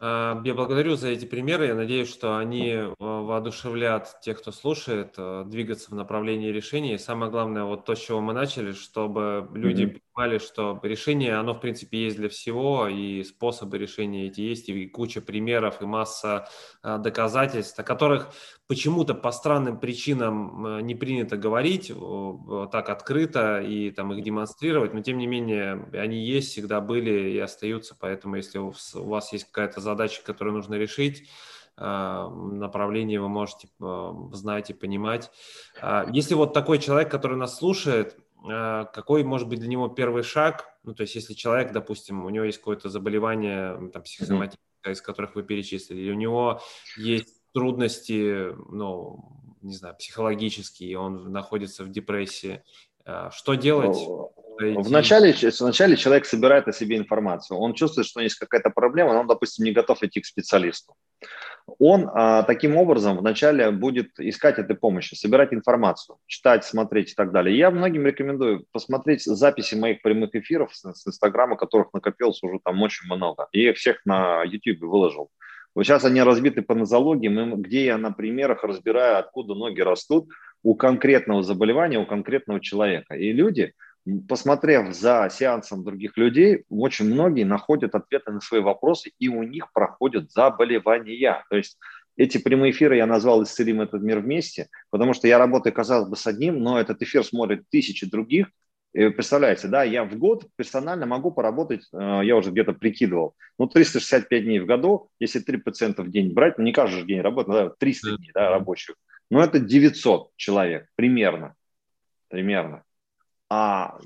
А, я благодарю за эти примеры. Я надеюсь, что они э, воодушевлят тех, кто слушает, э, двигаться в направлении решения. И самое главное, вот то, с чего мы начали, чтобы люди mm-hmm. Понимали, что решение, оно в принципе есть для всего, и способы решения эти есть, и куча примеров, и масса э, доказательств, о которых почему-то по странным причинам не принято говорить так открыто и там их демонстрировать, но тем не менее они есть, всегда были и остаются, поэтому если у вас есть какая-то задачи, которые нужно решить, а, направление вы можете а, знать и понимать. А, если вот такой человек, который нас слушает, какой может быть для него первый шаг? Ну, то есть, если человек, допустим, у него есть какое-то заболевание там, психосоматическое, из которых вы перечислили, и у него есть трудности, ну, не знаю, психологические, он находится в депрессии, что делать? Вначале, вначале человек собирает о себе информацию. Он чувствует, что есть какая-то проблема, но он, допустим, не готов идти к специалисту. Он а, таким образом вначале будет искать этой помощи, собирать информацию, читать, смотреть и так далее. Я многим рекомендую посмотреть записи моих прямых эфиров с, с Инстаграма, которых накопилось уже там очень много. И их всех на YouTube выложил. Вот сейчас они разбиты по нозологии, где я на примерах разбираю, откуда ноги растут у конкретного заболевания, у конкретного человека. И люди – посмотрев за сеансом других людей, очень многие находят ответы на свои вопросы, и у них проходят заболевания. То есть эти прямые эфиры я назвал «Исцелим этот мир вместе», потому что я работаю, казалось бы, с одним, но этот эфир смотрят тысячи других. И представляете, да, я в год персонально могу поработать, э, я уже где-то прикидывал, ну, 365 дней в году, если 3 пациента в день брать, ну, не каждый день работать, 300 дней да, рабочих, но это 900 человек примерно, примерно. А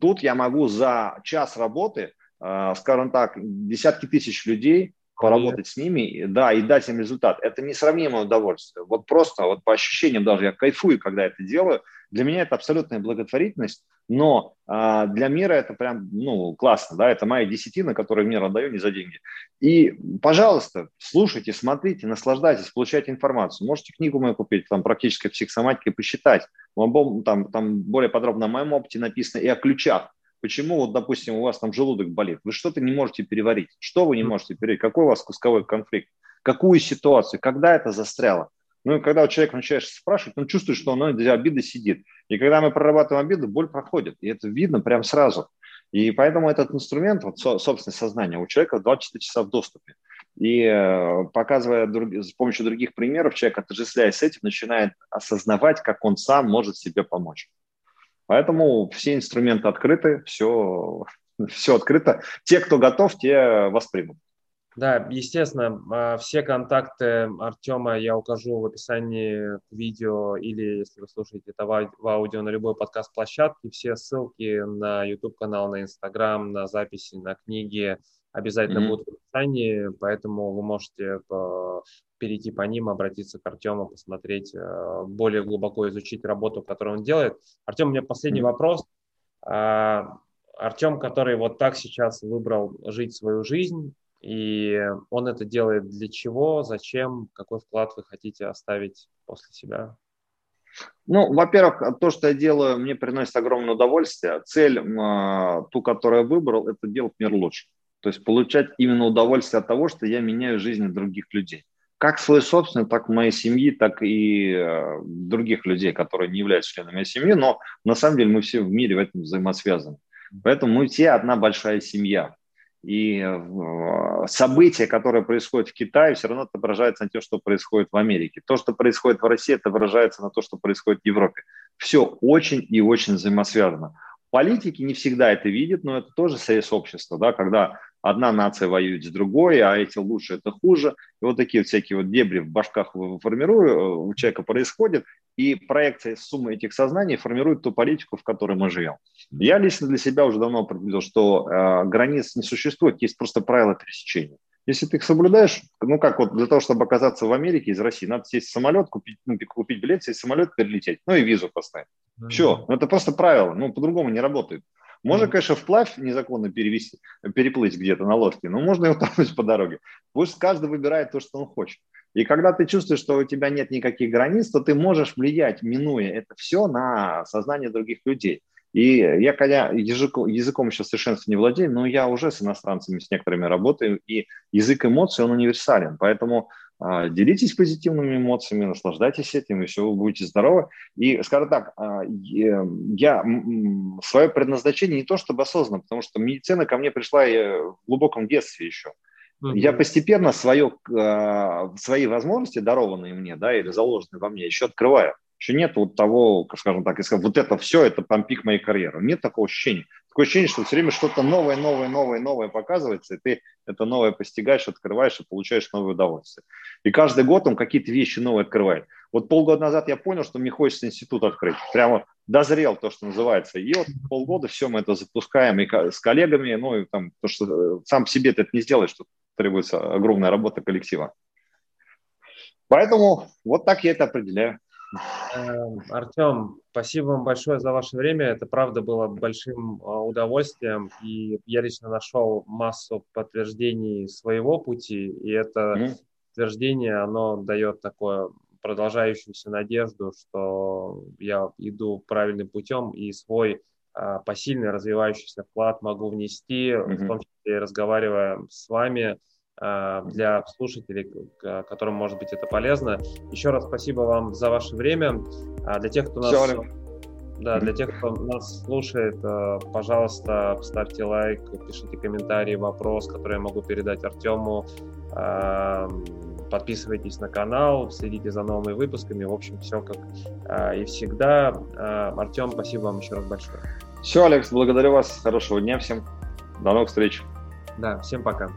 тут я могу за час работы, э, скажем так, десятки тысяч людей поработать с ними, да, и дать им результат. Это несравнимое удовольствие. Вот просто, вот по ощущениям даже я кайфую, когда это делаю. Для меня это абсолютная благотворительность, но а, для мира это прям, ну, классно, да, это моя десятина, которую мир отдаю не за деньги. И, пожалуйста, слушайте, смотрите, наслаждайтесь, получайте информацию. Можете книгу мою купить, там, практически психосоматика, и посчитать. Там, там более подробно о моем опыте написано и о ключах почему, вот, допустим, у вас там желудок болит, вы что-то не можете переварить, что вы не можете переварить, какой у вас кусковой конфликт, какую ситуацию, когда это застряло. Ну и когда у человека начинаешь спрашивать, он чувствует, что он для обиды сидит. И когда мы прорабатываем обиду, боль проходит. И это видно прямо сразу. И поэтому этот инструмент, вот, собственное сознание, у человека 24 часа в доступе. И э, показывая друг, с помощью других примеров, человек, отождествляясь с этим, начинает осознавать, как он сам может себе помочь. Поэтому все инструменты открыты, все, все открыто. Те, кто готов, те воспримут. Да, естественно, а, все контакты Артема я укажу в описании к видео или, если вы слушаете это в аудио на любой подкаст-площадке, все ссылки на YouTube-канал, на Instagram, на записи, на книги обязательно mm-hmm. будут в описании, поэтому вы можете перейти по ним, обратиться к Артему, посмотреть, э, более глубоко изучить работу, которую он делает. Артем, у меня последний mm-hmm. вопрос. А, Артем, который вот так сейчас выбрал жить свою жизнь, и он это делает для чего, зачем, какой вклад вы хотите оставить после себя? Ну, во-первых, то, что я делаю, мне приносит огромное удовольствие. Цель, ту, которую я выбрал, это делать мир лучше. То есть получать именно удовольствие от того, что я меняю жизни других людей. Как свой собственный, так и моей семьи, так и э, других людей, которые не являются членами моей семьи, но на самом деле мы все в мире в этом взаимосвязаны. Поэтому мы все одна большая семья. И э, события, которые происходят в Китае, все равно отображаются на то, что происходит в Америке. То, что происходит в России, отображается на то, что происходит в Европе. Все очень и очень взаимосвязано. Политики не всегда это видят, но это тоже союз общества, да, когда одна нация воюет с другой, а эти лучше, это хуже. И вот такие вот всякие вот дебри в башках формирую, э, у человека происходит, и проекция суммы этих сознаний формирует ту политику, в которой мы живем. Я лично для себя уже давно определил, что э, границ не существует, есть просто правила пересечения. Если ты их соблюдаешь, ну как вот для того, чтобы оказаться в Америке из России, надо сесть в самолет, купить, ну, купить билет, сесть в самолет, перелететь, ну и визу поставить. Mm-hmm. Все, ну, это просто правило, ну по-другому не работает. Можно, конечно, вплавь незаконно перевести, переплыть где-то на лодке, но можно и утонуть по дороге. Пусть каждый выбирает то, что он хочет. И когда ты чувствуешь, что у тебя нет никаких границ, то ты можешь влиять, минуя это все, на сознание других людей. И я, когда языком, языком еще совершенственно не владею, но я уже с иностранцами, с некоторыми работаю, и язык эмоций, он универсален. Поэтому делитесь позитивными эмоциями, наслаждайтесь этим, и все, вы будете здоровы. И, скажем так, а, я свое предназначение не то чтобы осознанно, потому что медицина ко мне пришла в глубоком детстве еще. Mm-hmm. Я постепенно свое, а, свои возможности, дарованные мне, да, или заложенные во мне, еще открываю. Еще нет вот того, скажем так, если вот это все, это там пик моей карьеры. Нет такого ощущения. Такое ощущение, что все время что-то новое, новое, новое, новое показывается, и ты это новое постигаешь, открываешь и получаешь новое удовольствие. И каждый год он какие-то вещи новые открывает. Вот полгода назад я понял, что мне хочется институт открыть. Прямо дозрел то, что называется. И вот полгода все мы это запускаем и с коллегами, ну и там, то, что э, сам себе ты это не сделаешь, что требуется огромная работа коллектива. Поэтому вот так я это определяю. Эм, Артем, спасибо вам большое за ваше время. Это правда было большим а, удовольствием. И я лично нашел массу подтверждений своего пути. И это mm-hmm. подтверждение, оно дает такое продолжающуюся надежду, что я иду правильным путем и свой а, посильный развивающийся вклад могу внести, mm-hmm. в том числе разговаривая с вами, для слушателей, которым может быть это полезно. Еще раз спасибо вам за ваше время. А для тех, кто нас... Все, да, для тех, кто нас слушает, а, пожалуйста, ставьте лайк, пишите комментарии, вопрос, который я могу передать Артему. Подписывайтесь на канал, следите за новыми выпусками. В общем, все как и всегда. Артем, спасибо вам еще раз большое. Все, Алекс, благодарю вас. Хорошего дня всем. До новых встреч. Да, всем пока.